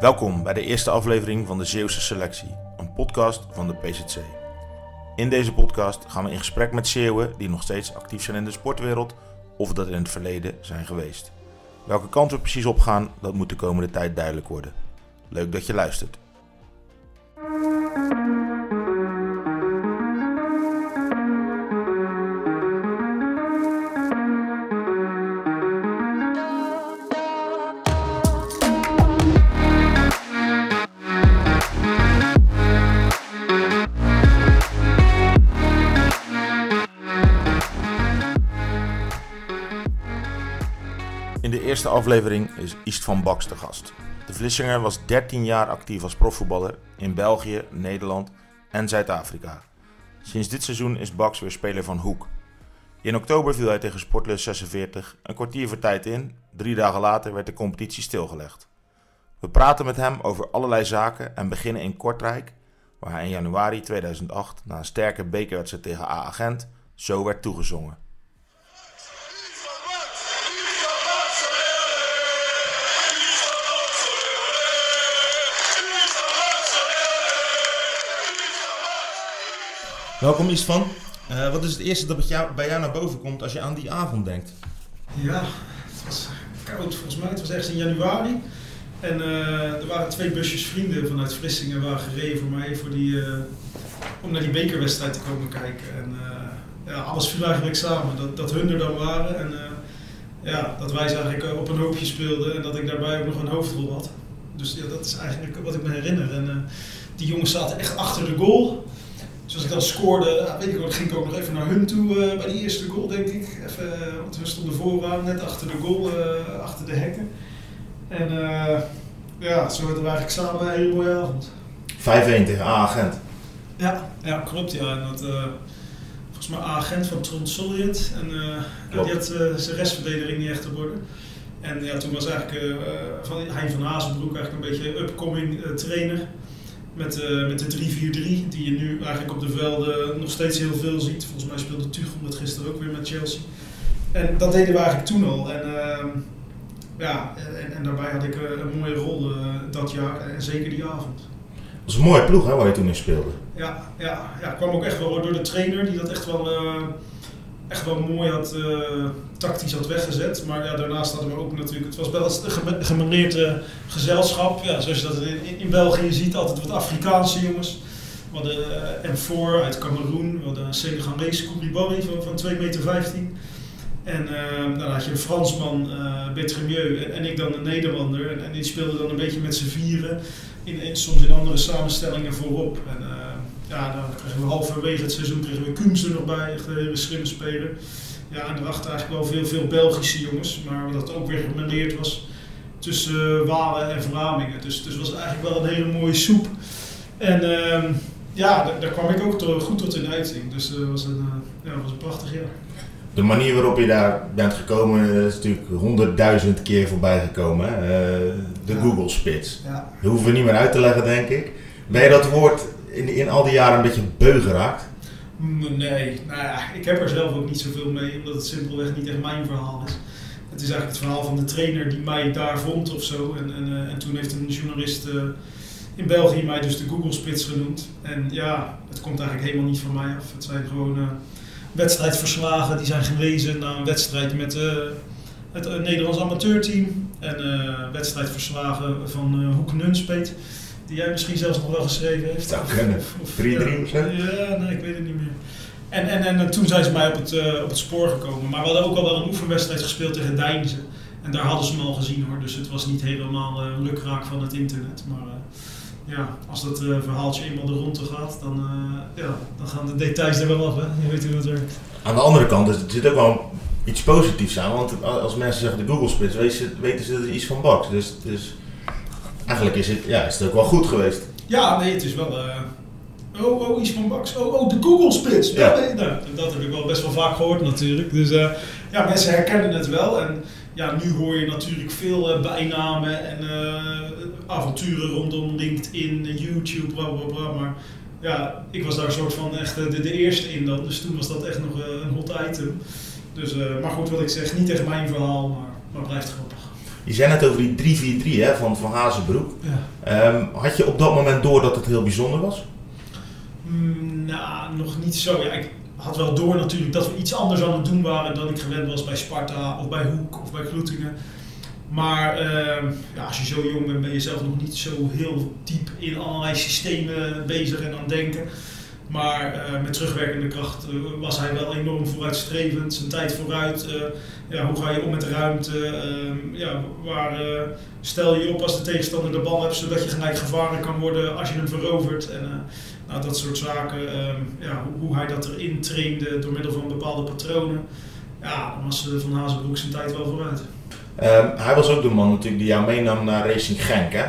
Welkom bij de eerste aflevering van de Zeeuwse Selectie, een podcast van de PZC. In deze podcast gaan we in gesprek met Zeeuwen die nog steeds actief zijn in de sportwereld of dat in het verleden zijn geweest. Welke kant we precies opgaan, dat moet de komende tijd duidelijk worden. Leuk dat je luistert. Aflevering is East van Baks te gast. De Vlissinger was 13 jaar actief als profvoetballer in België, Nederland en Zuid-Afrika. Sinds dit seizoen is Baks weer speler van Hoek. In oktober viel hij tegen Sportlust 46 een kwartier voor tijd in. Drie dagen later werd de competitie stilgelegd. We praten met hem over allerlei zaken en beginnen in Kortrijk, waar hij in januari 2008 na een sterke bekerwedstrijd tegen A Agent zo werd toegezongen. Welkom Istvan. Uh, wat is het eerste dat bij jou, bij jou naar boven komt als je aan die avond denkt? Ja, het was koud volgens mij. Het was ergens in januari. En uh, er waren twee busjes vrienden vanuit Vlissingen waren gereden voor mij voor die, uh, om naar die bekerwedstrijd te komen kijken. En ja, alles viel eigenlijk samen. Dat, dat hun er dan waren en ja, dat wij ze eigenlijk op een hoopje speelden en dat ik daarbij ook nog een hoofdrol had. Dus ja, dat is eigenlijk wat ik me herinner. En die jongens zaten echt achter de goal. Dus als ik dan scoorde, weet ik wat, ging ik ook nog even naar hun toe uh, bij die eerste goal, denk ik. Even, uh, want we stonden vooraan, net achter de goal, uh, achter de hekken. En ja, zo hadden we eigenlijk samen een hele mooie avond. 5-1 tegen A-agent. Ja, ja, klopt. Ja. En dat, volgens mij A-agent van Tron Solid. En die had zijn restverdediging niet echt te worden. En ja, toen was eigenlijk van Hein van Hazenbroek eigenlijk een beetje upcoming trainer met, uh, met de 3-4-3, die je nu eigenlijk op de velden nog steeds heel veel ziet. Volgens mij speelde Tuchel dat gisteren ook weer met Chelsea. En dat deden we eigenlijk toen al. En, uh, ja, en, en, daarbij had ik uh, een mooie rol dat jaar en zeker die avond. Dat was een mooie ploeg hè, waar je toen in speelde. Ja, ja, ja, kwam ook echt wel door de trainer die dat echt wel echt wel mooi had, uh, tactisch had weggezet. Maar ja, daarnaast hadden we ook natuurlijk, het was wel een gemaneerde gezelschap. Ja, zoals je dat in, in België ziet, altijd wat Afrikaanse jongens. We hadden uh, M4 uit Cameroen, we hadden een Senegalese Koulibaly van, van 2,15 meter. En uh, dan had je een Fransman, uh, Betremieux, en, en, ik dan een Nederlander. En, die speelden dan een beetje met z'n vieren, in, in, soms in andere samenstellingen voorop. En, ja, dan kregen we halverwege het seizoen kregen we Kums er nog bij, echt een hele slimme speler. Ja, en erachter eigenlijk wel veel, veel Belgische jongens, maar wat ook weer gemeleerd was tussen Walen en Vlamingen. Dus, dus was eigenlijk wel een hele mooie soep. En uh, ja, daar, kwam ik ook to, goed tot in uiting. Dus dat uh, was, een, uh, ja, was een prachtig jaar. De manier waarop je daar bent gekomen is natuurlijk honderdduizend keer voorbij gekomen. De ja. Google Spits. Ja. Dat hoeven we niet meer uit te leggen, denk ik. Ben je dat woord in, al die jaren een beetje beu geraakt? Nee, nou ja, ik heb er zelf ook niet zoveel mee, omdat het simpelweg niet echt mijn verhaal is. Het is eigenlijk het verhaal van de trainer die mij daar vond of zo. En, en, en toen heeft een journalist uh, in België mij dus de Google Spits genoemd. En ja, het komt eigenlijk helemaal niet van mij af. Het zijn gewoon uh, wedstrijdverslagen die zijn gelezen na een wedstrijd met het Nederlands amateurteam. En wedstrijdverslagen van Hoek Nunspeet die jij misschien zelfs nog wel geschreven heeft. Zou kunnen. 3-3 of zo? Ja, nee, ik weet het niet meer. En, en, en toen zijn ze mij op het, uh, op het spoor gekomen. Maar we hadden ook al wel een oefenwedstrijd gespeeld tegen Deinze. En daar hadden ze me al gezien hoor. Dus het was niet helemaal uh, lukraak van het internet. Maar uh, ja, als dat verhaaltje eenmaal de ronde gaat, dan, ja, dan gaan de details er wel af. Hè? Je weet hoe dat werkt. Aan de andere kant, dus, er zit ook wel iets positiefs aan. Want als mensen zeggen de Google Spits, weten ze dat er iets van bakt. Dus, dus eigenlijk is het, ja, is het ook wel goed geweest. Ja, nee, het is wel uh, Oh, oh, iets van Baks. Oh, oh, de Google Spits. Ja. Nou, dat heb ik wel best wel vaak gehoord natuurlijk. Dus eh, ja, mensen herkennen het wel. En ja, nu hoor je natuurlijk veel eh, bijnamen en eh, avonturen rondom LinkedIn, eh, YouTube, bla bla bla. Maar ja, ik was daar een soort van echt eh, de, de eerste in dan. Dus toen was dat echt nog eh, een hot item. Dus, eh, maar goed, wat ik zeg, niet tegen mijn verhaal, maar, maar blijft grappig. Je zei net over die 3-4-3 hè, van Van Hazenbroek. Ja. Ehm, had je op dat moment door dat het heel bijzonder was? Mm, nou, nog niet zo. Ja, ik had wel door natuurlijk dat we iets anders aan het doen waren dan ik gewend was bij Sparta of bij Hoek of bij Groetingen. Maar ehm, ja, als je zo jong bent, ben je zelf nog niet zo heel diep in allerlei systemen bezig en aan het denken. Maar eh, met terugwerkende kracht eh, was hij wel enorm vooruitstrevend, zijn tijd vooruit. Ja, hoe ga je om met de ruimte? Ehm, ja, waar eh, stel je op als de tegenstander de bal hebt, zodat je gelijk gevaarlijk kan worden als je hem verovert. En, eh, nou, dat soort zaken, ehm, ja, hoe, hoe hij dat erin trainde door middel van bepaalde patronen. Ja, dan was eh, Van Hazenbroek zijn tijd wel vooruit. Ehm, hij was ook de man natuurlijk die jou meenam naar Racing Genk. Hè?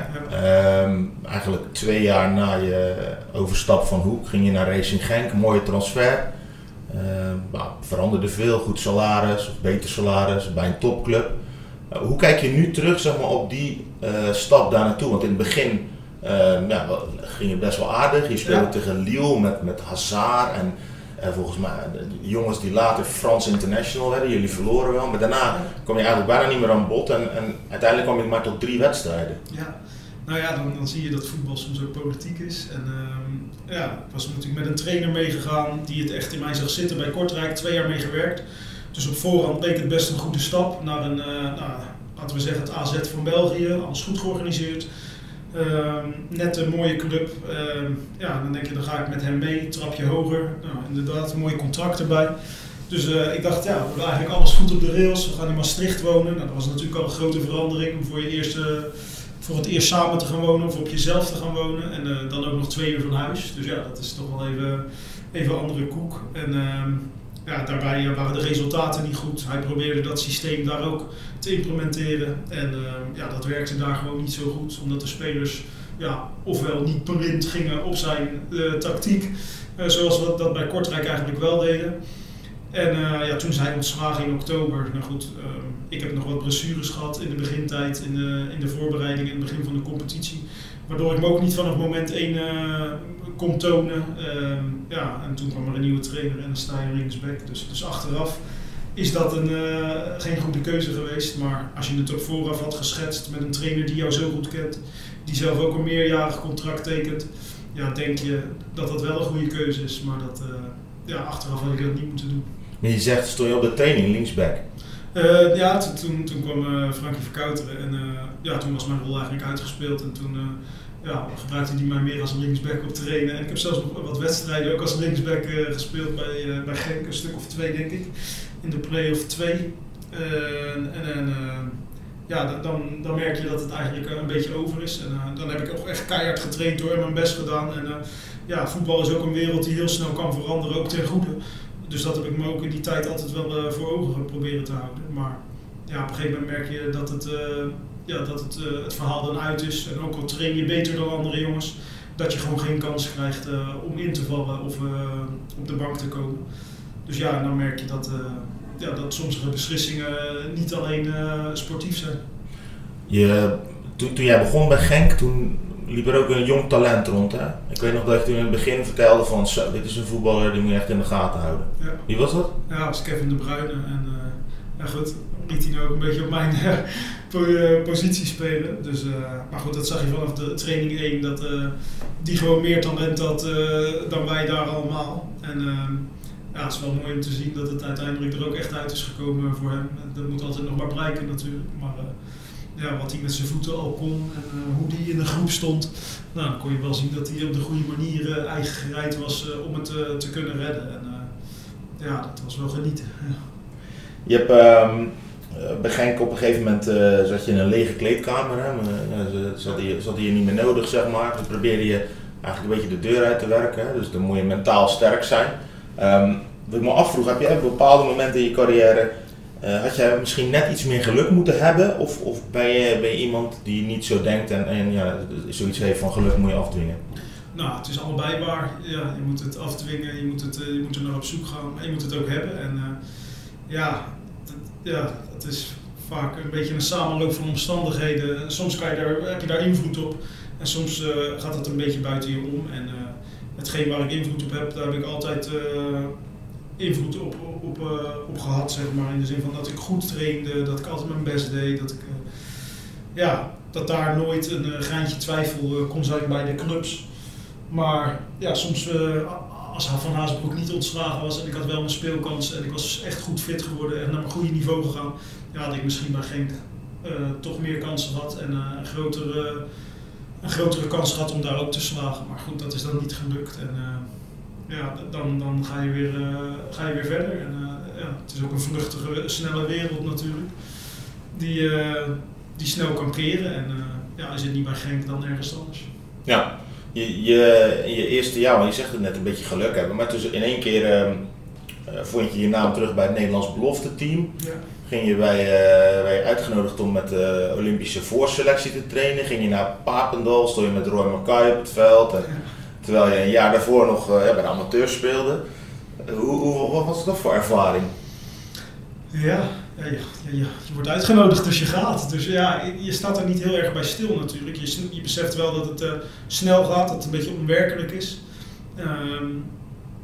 Eigenlijk twee jaar na je overstap van Hoek ging je naar Racing Genk. Mooie transfer. Ehm, veranderde veel. Goed salaris of beter salaris bij een topclub. Eh, hoe kijk je nu terug zeg maar, op die eh, stap daar naartoe? Want in het begin ehm, ja, ging het best wel aardig. Je speelde Ja. tegen Lille met, met Hazard en eh, volgens mij de de jongens die later Frans International werden. Jullie verloren wel, maar daarna kwam je eigenlijk bijna niet meer aan bod. En, en uiteindelijk kwam je maar tot drie wedstrijden. Ja, nou ja, dan, zie je dat voetbal soms ook politiek is. En ehm, ja, ik was natuurlijk met een trainer meegegaan die het echt in mij zag zitten bij Kortrijk, twee jaar mee gewerkt. Dus op voorhand leek het best een goede stap naar een, eh, nou, laten we zeggen, het AZ van België, alles goed georganiseerd. Ehm, net een mooie club. Ehm, ja, dan denk je, dan ga ik met hem mee, trapje hoger. Nou, inderdaad, een mooi contract erbij. Dus eh, ik dacht, ja, we hebben eigenlijk alles goed op de rails. We gaan in Maastricht wonen. Nou, dat was natuurlijk al een grote verandering voor, je eerste, voor het eerst samen te gaan wonen of op jezelf te gaan wonen. En eh, dan ook nog twee uur van huis. Dus ja, dat is toch wel even, even een andere koek. En ehm, ja, daarbij eh, waren de resultaten niet goed. Hij probeerde dat systeem daar ook te implementeren. En ehm, ja, dat werkte daar gewoon niet zo goed. Omdat de spelers ja, ofwel niet blind gingen op zijn eh, tactiek. zoals we dat bij Kortrijk eigenlijk wel deden. En eh, ja, toen zijn ontslagen in oktober. Nou goed, ehm, ik heb nog wat blessures gehad in de begintijd, in de, in de voorbereiding, in het begin van de competitie. Waardoor ik me ook niet vanaf moment 1 kon tonen. Ehm, ja, en toen kwam er een nieuwe trainer en dan sta je linksback. Dus, dus achteraf is dat een, eh, geen goede keuze geweest. Maar als je het op vooraf had geschetst met een trainer die jou zo goed kent, die zelf ook een meerjarig contract tekent, ja, denk je dat dat wel een goede keuze is. Maar dat, eh, ja, achteraf had ik dat niet moeten doen. Maar je zegt, stond je op de training linksback. Eh, ja, toen, toen, kwam eh, Frankie Verkouteren en eh, ja, toen was mijn rol eigenlijk uitgespeeld. En toen ja, gebruikte hij mij meer als linksback op trainen. En ik heb zelfs wat wedstrijden ook als linksback gespeeld bij, bij Genk, een stuk of twee denk ik. In de play-off 2. Eh, en ja, da- dan, dan merk je dat het eigenlijk een beetje over is. En dan heb ik ook echt keihard getraind door en mijn best gedaan. En ja, voetbal is ook een wereld die heel snel kan veranderen, ook ten goede. Dus dat heb ik me ook in die tijd altijd wel eh, voor ogen proberen te houden. Maar ja, op een gegeven moment merk je dat het, eh, ja, dat het, eh, het verhaal dan uit is. En ook al train je beter dan andere jongens, dat je gewoon geen kans krijgt om in te vallen of op de bank te komen. Dus ja, dan merk je dat, ja, dat sommige beslissingen niet alleen sportief zijn. Je, toen, toen jij begon bij Genk, toen liep er ook een jong talent rond. Hè? Ik weet nog dat je toen in het begin vertelde van, zo, dit is een voetballer, die moet je echt in de gaten houden. Ja. Wie was dat? Ja, dat was Kevin de Bruyne. En eh, ja, goed, liet hij nou ook een beetje op mijn eh, eh, positie spelen. Dus, maar goed, dat zag je vanaf de training 1, dat eh, die gewoon meer talent had dan wij daar allemaal. En ehm, ja, het is wel mooi om te zien dat het uiteindelijk er ook echt uit is gekomen voor hem. Dat moet altijd nog maar blijken natuurlijk. Maar ja, wat hij met zijn voeten al kon en eh, hoe hij in de groep stond, nou, dan kon je wel zien dat hij op de goede manier eh, eigen gereid was eh, om het te kunnen redden. En, ja, dat was wel genieten. Je hebt eh, bij op een gegeven moment zat je in een lege kleedkamer. Hè? Ze, hadden je, je niet meer nodig, zeg maar. Dan probeerde je eigenlijk een beetje de deur uit te werken. Dus dan moet je mentaal sterk zijn. Ehm, wat ik me afvroeg, heb jij op bepaalde momenten in je carrière... eh, had jij misschien net iets meer geluk moeten hebben? Of, of ben, je, ben je iemand die niet zo denkt en, en ja, zoiets heeft van geluk moet je afdwingen? nou, het is allebei waar. Ja, je moet het afdwingen, je moet, het, je moet er naar op zoek gaan, maar je moet het ook hebben. En ja, dat, ja, het is vaak een beetje een samenloop van omstandigheden. Soms kan je daar, heb je daar invloed op en soms gaat het een beetje buiten je om. En hetgeen waar ik invloed op heb, daar heb ik altijd invloed op, op, op, gehad, zeg maar. In de zin van dat ik goed trainde, dat ik altijd mijn best deed, dat ik ja, dat daar nooit een uh, twijfel kon zijn bij de clubs. Maar ja, soms als Van Hazenbroek niet ontslagen was en ik had wel mijn speelkans en ik was echt goed fit geworden en naar een goede niveau gegaan, ja, had ik misschien bij Genk toch meer kansen gehad en een, grotere, een grotere kans gehad om daar ook te slagen. Maar goed, dat is dan niet gelukt. En, ja, dan, dan ga, je weer, ga je weer verder. En, ja, het is ook een vluchtige, snelle wereld natuurlijk. Die, die snel kan keren. En ja, is het niet bij Genk dan ergens anders. Ja, je, je, in je eerste jaar, want je zegt het net, een beetje geluk hebben. Maar tussen in één keer uh, vond je je naam terug bij het Nederlands belofte team. Ja. Ging je bij, uh, bij uitgenodigd om met de Olympische voorselectie te trainen. Ging je naar Papendal, stond je met Roy Mackay op het veld. En, Terwijl je een jaar daarvoor nog bij de amateurs speelde. Hoe, hoe, wat was dat voor ervaring? Ja, ja, je, je, wordt uitgenodigd dus je gaat. Dus ja, je staat er niet heel erg bij stil natuurlijk. Je, je beseft wel dat het uh, snel gaat, dat het een beetje onwerkelijk is. Um,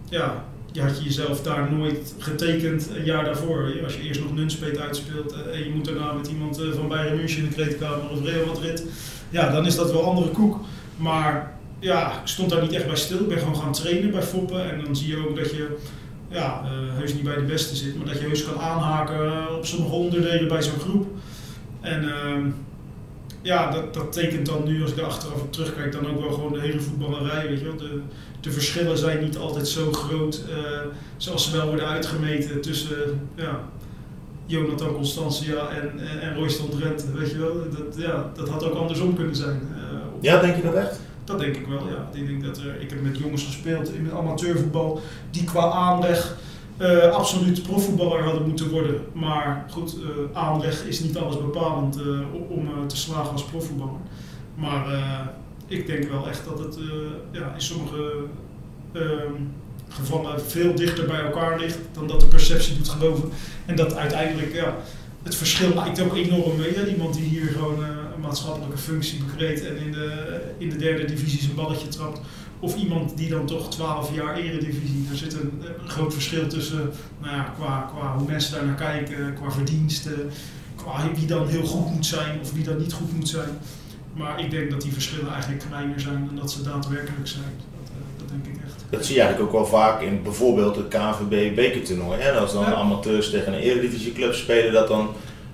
ja, je had jezelf daar nooit getekend een jaar daarvoor. Als je eerst nog Nunspeet uitspeelt uh, en je moet daarna met iemand uh, van Bayern München in de kleedkamer of Real Madrid. Ja, dan is dat wel andere koek. Maar ja, ik stond daar niet echt bij stil. Ik ben gewoon gaan trainen bij Foppen. En dan zie je ook dat je ja, uh, heus niet bij de beste zit, maar dat je heus kan aanhaken op sommige onderdelen bij zo'n groep. En uh, ja, dat, dat tekent dan nu, als ik er achteraf op terugkijk, dan ook wel gewoon de hele voetballerij. Weet je wel. De, de verschillen zijn niet altijd zo groot uh, zoals ze wel worden uitgemeten tussen ja, Jonathan Constantia en, en, en Royston Drenthe. Weet je wel. Dat, ja, dat had ook andersom kunnen zijn. Uh, ja, denk je dat echt? Dat denk ik wel, ja. Ik, denk dat ik heb met jongens gespeeld in amateurvoetbal die qua aanleg uh, absoluut profvoetballer hadden moeten worden. Maar goed, uh, aanleg is niet alles bepalend uh, om te slagen als profvoetballer. Maar ik denk wel echt dat het ja, in sommige ehm, gevallen veel dichter bij elkaar ligt dan dat de perceptie doet geloven. En dat uiteindelijk ja, het verschil lijkt ook enorm mee. Iemand die hier gewoon maatschappelijke functie bekleedt en in de, in de derde divisie zijn balletje trapt. Of iemand die dan toch 12 jaar eredivisie. Er zit een, een groot verschil tussen nou ja, qua, qua hoe mensen daar naar kijken, qua verdiensten, qua wie dan heel goed moet zijn of wie dan niet goed moet zijn. Maar ik denk dat die verschillen eigenlijk kleiner zijn dan dat ze daadwerkelijk zijn. Dat, dat denk ik echt. Dat zie je eigenlijk ook wel vaak in bijvoorbeeld het KVB bekertoernooi. En als dan ja. amateurs tegen een eredivisieclub spelen, dat dan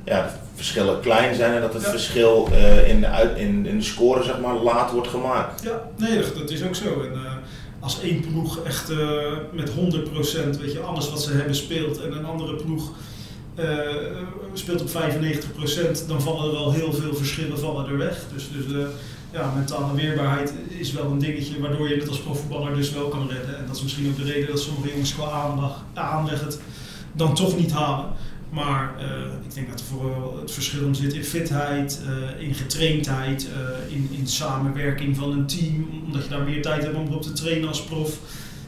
ja, verschillen klein zijn en dat het verschil uh, in, de in, in de score zeg maar, laat wordt gemaakt. Ja, nee, dat, dat is ook zo. En, uh, als één ploeg echt uh, met 100% weet je, alles wat ze hebben speelt en een andere ploeg speelt op 95%, dan vallen er wel heel veel verschillen vallen er weg. Dus, dus ja, mentale weerbaarheid is wel een dingetje waardoor je het als profvoetballer dus wel kan redden. En dat is misschien ook de reden dat sommige jongens qua aanleg, aanleg het dan toch niet halen. Maar uh, ik denk dat er vooral het verschil in zit in fitheid, uh, in getraindheid, uh, in, in samenwerking van een team. Omdat je daar meer tijd hebt om op te trainen als prof.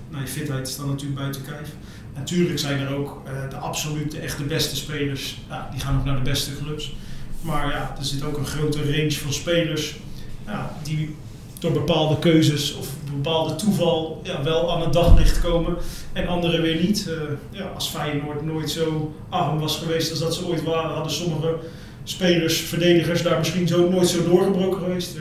Nou, je fitheid dan natuurlijk buiten kijf. Natuurlijk zijn er ook de absolute, echt de beste spelers. Ja, die gaan ook naar de beste clubs. Maar ja, er zit ook een grote range van spelers ja, die door bepaalde keuzes of bepaalde toeval ja, wel aan het daglicht komen en anderen weer niet. Uh, ja, als Feyenoord nooit zo arm was geweest als dat ze ooit waren, hadden sommige spelers, verdedigers daar misschien zo, nooit zo doorgebroken geweest.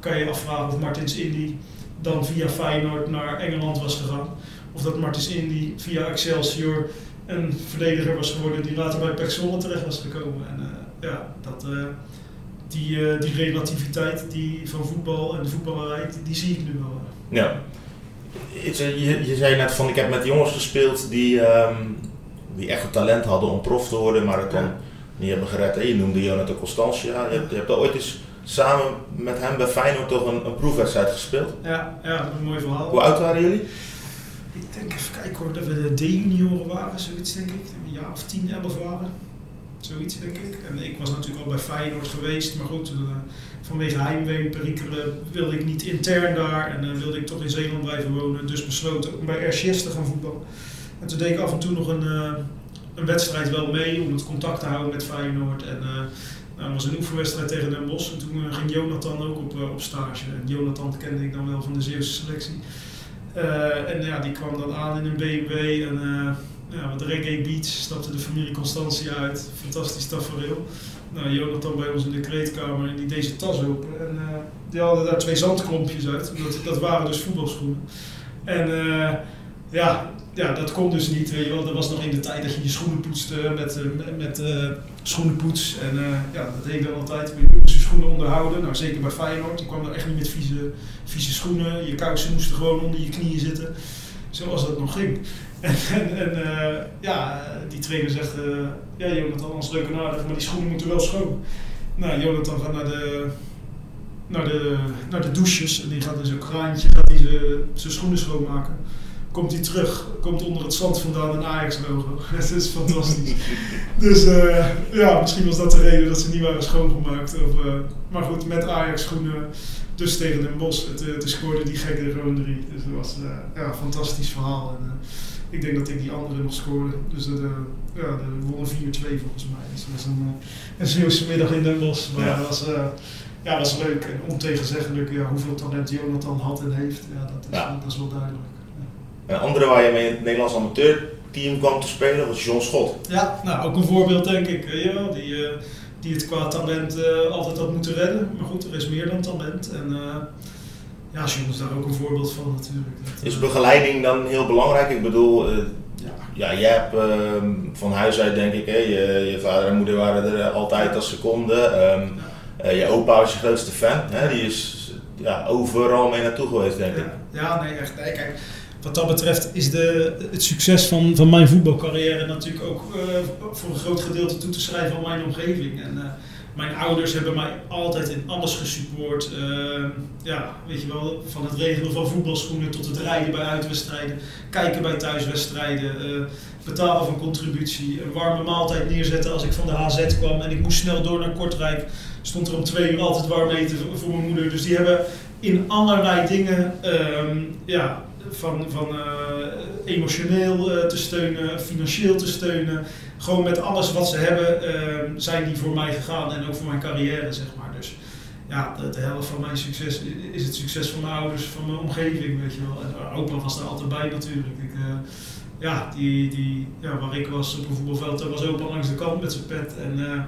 Kan je afvragen of Martins Indy dan via Feyenoord naar Engeland was gegaan. Of dat Martins Indy via Excelsior een verdediger was geworden die later bij PEC terecht was gekomen. En uh, ja, dat... Uh, die, uh, die relativiteit die van voetbal en de voetballerij, die, zie ik nu wel. Ja. Je, je zei net van ik heb met jongens gespeeld die, um, die echt het talent hadden om prof te worden, maar het dan ja. niet hebben gered. Je noemde Jonathan Constantia. Je hebt, je hebt ooit eens samen met hem bij Feyenoord toch een, een proefwedstrijd gespeeld. Ja, ja, een mooi verhaal. Hoe oud waren jullie? Ik denk even kijken hoor, dat we de D-junioren waren, zoiets denk ik. Een jaar of 10, 11 waren. Zoiets denk ik. En ik was natuurlijk al bij Feyenoord geweest, maar goed, vanwege heimwee, perikelen wilde ik niet intern daar en wilde ik toch in Zeeland blijven wonen. Dus besloten om bij RCS te gaan voetballen. En toen deed ik af en toe nog een, een wedstrijd wel mee om het contact te houden met Feyenoord. En, nou, was een oefenwedstrijd tegen Den Bosch en toen ging Jonathan ook op, op stage. En Jonathan kende ik dan wel van de Zeeuwse selectie. En ja, die kwam dan aan in een BMW en ja, wat reggae beats, stapte de familie Constantie uit. Fantastisch tafereel. Nou, Jonathan bij ons in de kleedkamer en die zijn tas open. En uh, die hadden daar twee zandklompjes uit. Dat, dat waren dus voetbalschoenen. En ja, ja, dat kon dus niet. Weet je. Dat was nog in de tijd dat je je schoenen poetste met, met, met schoenenpoets. En ja, dat deed ik dan altijd. Je moest je schoenen onderhouden. Nou, zeker bij Feyenoord. Die kwam er echt niet met vieze, vieze schoenen. Je kousen moesten gewoon onder je knieën zitten. Zoals dat nog ging. En, en, en uh, ja, die trainer zegt, uh, ja Jonathan, ons leuk en aardig, maar die schoenen moeten wel schoon. Nou, Jonathan gaat naar de, naar de, naar de douches en die gaat in zo'n kraantje, gaat hij zijn schoenen schoonmaken. Komt hij terug, komt onder het zand vandaan een Ajax-logo. Het is fantastisch. dus uh, ja, misschien was dat de reden dat ze niet waren schoongemaakt. Of, maar goed, met Ajax-schoenen dus tegen Den Bos, het, het scoorde die gekke er gewoon drie. Dus dat was ja, een fantastisch verhaal. En, ik denk dat ik die andere nog scoorde. Dus dat, ja, de wonnen 4-2 volgens mij. Dus dat was een, een Zeeuwse middag in Den Bosch. Maar ja. dat was, ja, was leuk en ontegenzeggelijk ja, hoeveel talent Jonathan had en heeft. Ja, dat, is, ja. dat is wel duidelijk. Ja. Een andere waar je mee in het Nederlands amateurteam kwam te spelen was John Schot. Ja, nou ook een voorbeeld denk ik. Ja, die, uh, die het qua talent altijd had moeten redden. Maar goed, er is meer dan talent. En, ja, John is daar ook een voorbeeld van natuurlijk. Dat, is begeleiding dan heel belangrijk? Ik bedoel, ja. jij hebt uh, van huis uit denk ik, hè, je, je, vader en moeder waren er altijd als seconde. Um, ja. uh, je opa was je grootste fan, hè, die is ja, overal mee naartoe geweest denk ik. Ja, nee echt. Nee, kijk, wat dat betreft is de, het succes van, van mijn voetbalcarrière natuurlijk ook voor een groot gedeelte toe te schrijven aan mijn omgeving. En, mijn ouders hebben mij altijd in alles gesupport. Uh, ja, weet je wel, van het regelen van voetbalschoenen tot het rijden bij uitwedstrijden, kijken bij thuiswedstrijden, betalen van contributie, een warme maaltijd neerzetten als ik van de HZ kwam en ik moest snel door naar Kortrijk. Stond er om twee uur altijd warm eten voor mijn moeder. Dus die hebben in allerlei dingen, uh, ja, van, van uh, emotioneel te steunen, financieel te steunen gewoon met alles wat ze hebben, uh, zijn die voor mij gegaan en ook voor mijn carrière, zeg maar. Dus ja, de, helft van mijn succes is het succes van mijn ouders, van mijn omgeving, weet je wel. En opa was er altijd bij natuurlijk. Ik, ja, die, die, ja, waar ik was op een voetbalveld, daar was opa langs de kant met zijn pet. En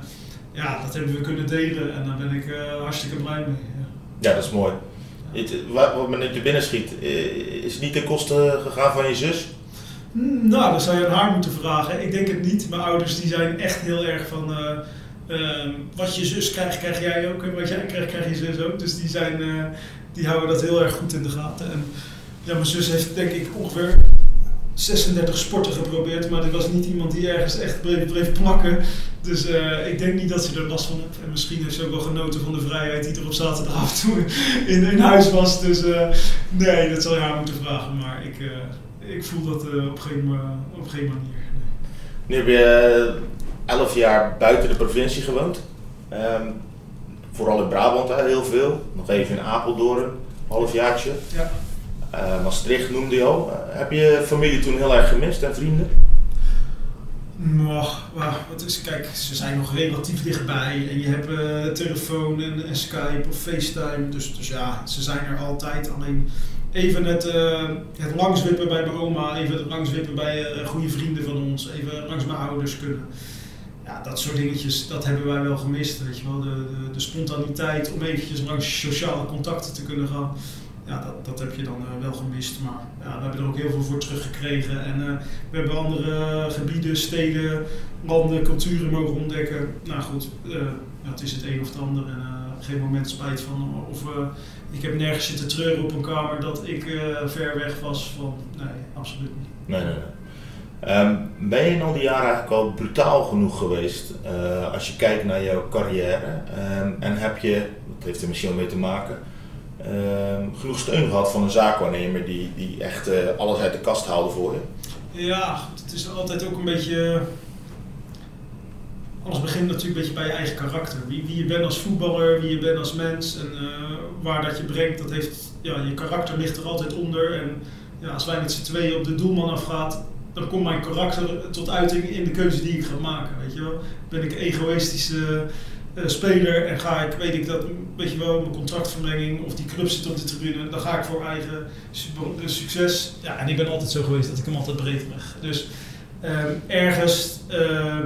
ja, dat hebben we kunnen delen en daar ben ik hartstikke blij mee. Ja dat is mooi. Het, wat me net je binnen schiet, is het niet ten koste gegaan van je zus? Nou, dat zou je aan haar moeten vragen. Ik denk het niet. Mijn ouders die zijn echt heel erg van... Uh, uh, wat je zus krijgt, krijg jij ook. En wat jij krijgt, krijg je zus ook. Dus die, zijn, uh, die houden dat heel erg goed in de gaten. En ja, mijn zus heeft denk ik ongeveer 36 sporten geprobeerd. Maar er was niet iemand die ergens echt bleef, bleef plakken. Dus ik denk niet dat ze er last van heeft. En misschien heeft ze ook wel genoten van de vrijheid die er op zaterdagavond toen in, in huis was. Dus nee, dat zal je haar moeten vragen. Maar ik ik voel dat op, geen, op geen manier. Nu heb je elf jaar buiten de provincie gewoond. Um, vooral in Brabant hè, heel veel. Nog even in Apeldoorn, halfjaartje. Ja. Uh, Maastricht noemde je al. heb je familie toen heel erg gemist en vrienden? Nou, wat is, kijk, ze zijn nog relatief dichtbij en je hebt uh, telefoon en, Skype of FaceTime, dus, dus ja, ze zijn er altijd. Alleen even het, uh, het langswippen bij mijn oma, even het langswippen bij uh, goede vrienden van ons, even langs mijn ouders kunnen. Ja, dat soort dingetjes, dat hebben wij wel gemist, weet je wel. De, de, de spontaniteit om eventjes langs sociale contacten te kunnen gaan. Ja, dat, dat heb je dan uh, wel gemist, maar ja, we hebben er ook heel veel voor teruggekregen. En we hebben andere gebieden, steden, landen, culturen mogen ontdekken. Nou goed, het is het een of het ander en geen moment spijt van. Of ik heb nergens zitten treuren op een kamer dat ik ver weg was van. Nee, absoluut niet. Nee, nee. Um, ben je in al die jaren eigenlijk al brutaal genoeg geweest als je kijkt naar jouw carrière? Um, en heb je, dat heeft er misschien wel mee te maken, um, genoeg steun gehad van een zaakwaarnemer die, die echt uh, alles uit de kast haalde voor je? Ja, het is altijd ook een beetje alles begint natuurlijk een beetje bij je eigen karakter. Wie, wie je bent als voetballer, wie je bent als mens en waar dat je brengt, dat heeft, ja, je karakter ligt er altijd onder. En ja, als wij met z'n tweeën op de doelman afgaat, dan komt mijn karakter tot uiting in de keuze die ik ga maken. Weet je wel? Ben ik egoïstische uh, speler en ga ik, weet ik dat, weet je wel, mijn contractverlenging of die club zit op de tribune, dan ga ik voor eigen succes. Ja, en ik ben altijd zo geweest dat ik hem altijd breed leg. Dus uh, ergens uh,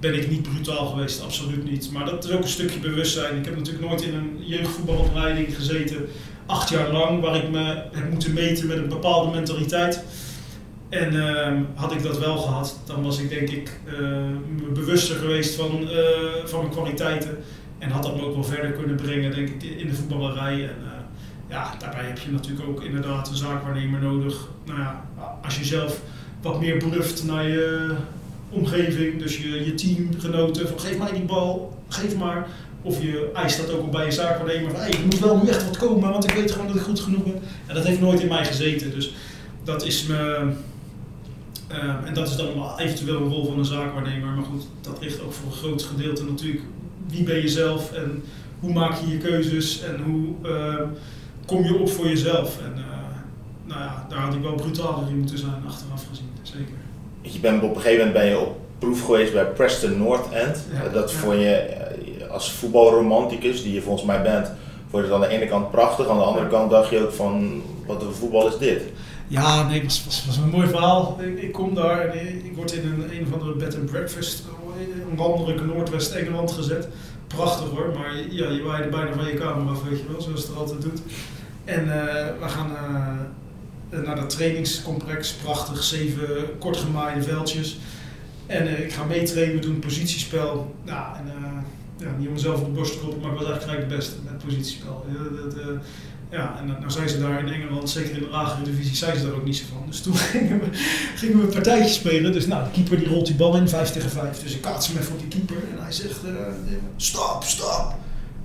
ben ik niet brutaal geweest, absoluut niet. Maar dat is ook een stukje bewustzijn. Ik heb natuurlijk nooit in een jeugdvoetbalopleiding gezeten, acht jaar lang, waar ik me heb moeten meten met een bepaalde mentaliteit. En uh, had ik dat wel gehad, dan was ik denk ik uh, bewuster geweest van, uh, van mijn kwaliteiten. En had dat me ook wel verder kunnen brengen, denk ik, in de voetballerij. En uh, ja, daarbij heb je natuurlijk ook inderdaad een zaakwaarnemer nodig. Nou ja, als je zelf wat meer bluft naar je omgeving, dus je, je teamgenoten, van geef mij die bal, geef maar. Of je eist dat ook al bij je zaakwaarnemer, van hey, ik moet wel nu echt wat komen, want ik weet gewoon dat ik goed genoeg ben. En dat heeft nooit in mij gezeten, dus dat is me Uh, en dat is dan eventueel een rol van een zaakwaarnemer. Maar goed, dat ligt ook voor een groot gedeelte natuurlijk. Wie ben je zelf en hoe maak je je keuzes en hoe uh, kom je op voor jezelf? En uh, nou ja, daar had ik wel brutaler in moeten zijn achteraf gezien, zeker. Je bent op een gegeven moment ben je op proef geweest bij Preston North End. Ja, dat ja. vond je eh, als voetbalromanticus, die je volgens mij bent, vond je het aan de ene kant prachtig. Aan de andere kant dacht je ook van, wat een voetbal is dit? Ja, nee, het was, was, een mooi verhaal. Ik, kom daar ik word in een, een of andere bed and breakfast, een landelijke Noordwest-Engeland gezet. Prachtig hoor, maar ja, je waaide bijna van je kamer af, weet je wel, zoals het er altijd doet. En uh, we gaan uh, naar dat trainingscomplex, prachtig, zeven kort gemaaide veldjes. En ik ga meetrainen, we doen positiespel. Nou, en, ja, niet om mezelf op de borst te kloppen, maar ik was eigenlijk gelijk de beste met positiespel. Ja, en nou zijn ze daar in Engeland, zeker in de lagere divisie, zijn ze daar ook niet zo van. Dus toen gingen we, een partijtje spelen. Dus nou, de keeper die rolt die bal in, 5 tegen 5. Dus ik kaats hem even voor die keeper en hij zegt, uh, stop, stop.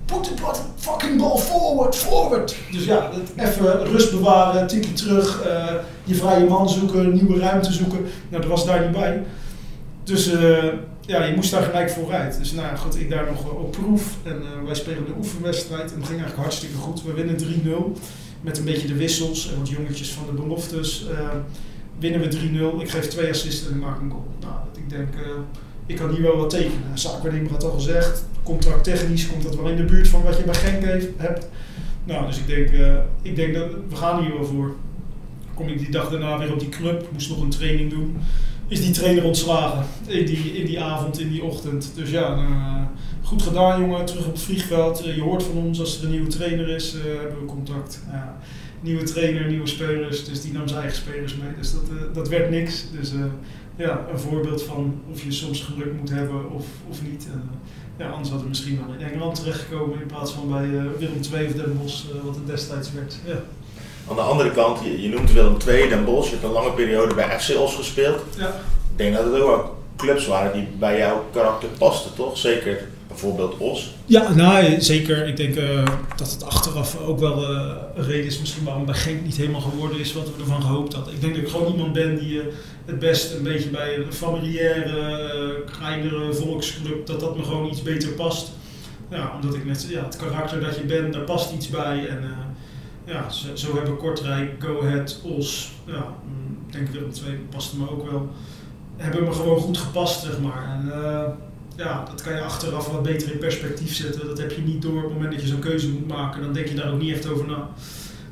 Put the fucking ball forward, forward. Dus ja, even rust bewaren, tikje terug, uh, je vrije man zoeken, nieuwe ruimte zoeken. Nou, dat was daar niet bij. Dus uh, ja, je moest daar gelijk vooruit. Dus nou goed, ik daar nog op proef. En uh, wij spelen de oefenwedstrijd. En het ging eigenlijk hartstikke goed. We winnen 3-0. Met een beetje de wissels en wat jongetjes van de beloftes. Uh, winnen we 3-0. Ik geef twee assists en maak een goal. Nou, ik denk, ik kan hier wel wat tekenen. Zaakwaarnemer had al gezegd. Contract technisch komt dat wel in de buurt van wat je bij Genk heeft, hebt. Nou, dus ik denk, ik denk dat we gaan hier wel voor. Kom ik die dag daarna weer op die club. Moest nog een training doen is die trainer ontslagen in die, in die avond, in die ochtend. Dus ja, nou, goed gedaan jongen, terug op het vliegveld. Uh, je hoort van ons als er een nieuwe trainer is, uh, hebben we contact. Nieuwe trainer, nieuwe spelers, dus die nam zijn eigen spelers mee. Dus dat, uh, dat werd niks. Dus ja, een voorbeeld van of je soms geluk moet hebben of, of niet. ja, anders hadden we misschien wel in Engeland terechtgekomen in plaats van bij Willem II of Den wat het destijds werd. Ja. Aan de andere kant, je, je noemt Willem II, Den Bosch, je hebt een lange periode bij FC Os gespeeld. Ja. Ik denk dat het ook wel clubs waren die bij jouw karakter pasten, toch? Zeker bijvoorbeeld Os. Ja, nou, zeker. Ik denk uh, dat het achteraf ook wel uh, een reden is misschien waarom bij Genk niet helemaal geworden is wat we ervan gehoopt hadden. Ik denk dat ik gewoon iemand ben die uh, het best een beetje bij een familiaire, kleinere volksclub, dat dat me gewoon iets beter past. Ja, omdat ik net, ja, het karakter dat je bent, daar past iets bij. En, ja, zo, zo, hebben Kortrijk, Go Ahead, Os, ja, mm, ik denk Willem twee paste me ook wel, hebben me gewoon goed gepast, zeg maar. En uh, ja, dat kan je achteraf wat beter in perspectief zetten. Dat heb je niet door op het moment dat je zo'n keuze moet maken. Dan denk je daar ook niet echt over na.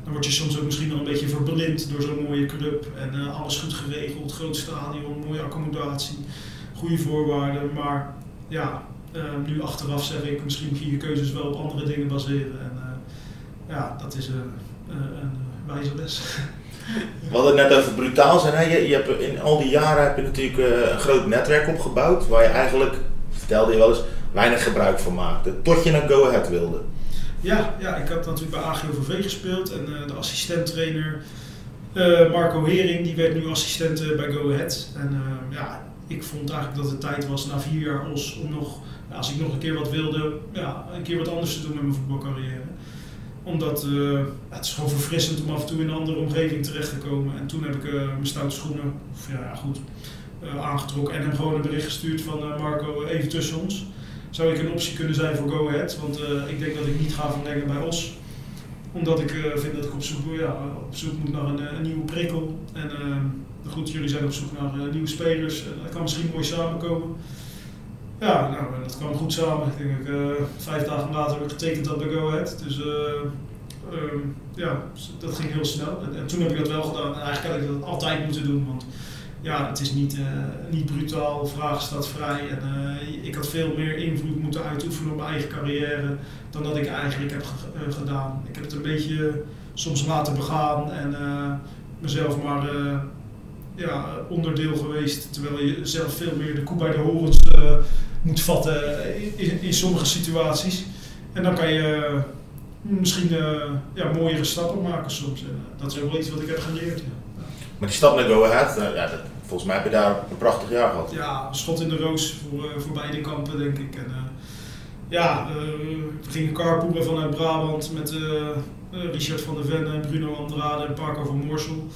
Dan word je soms ook misschien wel een beetje verblind door zo'n mooie club. En uh, alles goed geregeld, groot stadion, mooie accommodatie, goede voorwaarden. Maar ja, uh, nu achteraf zeg ik, misschien moet je je keuzes wel op andere dingen baseren. En, ja, dat is een, een wijze les. We hadden het net over brutaal zijn. Hè? Je, je hebt in al die jaren heb je natuurlijk uh, een groot netwerk opgebouwd waar je eigenlijk, vertelde je wel eens, weinig gebruik van maakte. Tot je naar Go Ahead wilde. Ja, ja ik had natuurlijk bij AGOVV gespeeld en uh, de assistenttrainer uh, Marco Hering, die werd nu assistent bij Go Ahead. En ja, ik vond eigenlijk dat het tijd was na vier jaar OS om nog, als ik nog een keer wat wilde, ja, een keer wat anders te doen met mijn voetbalcarrière omdat uh, het is gewoon verfrissend om af en toe in een andere omgeving terecht te komen. En toen heb ik uh, mijn stoute schoenen, of ja goed, aangetrokken en hem gewoon een bericht gestuurd van Marco, even tussen ons. Zou ik een optie kunnen zijn voor Go Ahead? Want ik denk dat ik niet ga verlengen bij Os omdat ik vind dat ik op zoek, ja, op zoek moet naar een, een nieuwe prikkel. En goed, jullie zijn op zoek naar nieuwe spelers. dat kan misschien mooi samenkomen. Ja, nou, dat kwam goed samen. Ik denk uh, vijf dagen later heb ik getekend dat bij Go Ahead. Dus uh, um, ja, dat ging heel snel. En, en, toen heb ik dat wel gedaan. En eigenlijk had ik dat altijd moeten doen. Want ja, het is niet, uh, niet brutaal, vraag staat vrij. En ik had veel meer invloed moeten uitoefenen op mijn eigen carrière dan dat ik eigenlijk heb gedaan. Ik heb het een beetje soms laten begaan en mezelf maar ja, onderdeel geweest. Terwijl je zelf veel meer de koe bij de horens moet vatten in, in, sommige situaties. En dan kan je uh, misschien uh, ja, mooiere stappen maken soms. En, uh, dat is ook wel iets wat ik heb geleerd. Ja. Maar die stap naar Go Ahead, ja, dat, volgens mij heb je daar een prachtig jaar gehad. Ja, schot in de roos voor, voor beide kampen denk ik. En, ja, we gingen carpoolen vanuit Brabant met Richard van der Ven, Bruno Andrade en Parker van Moorsel.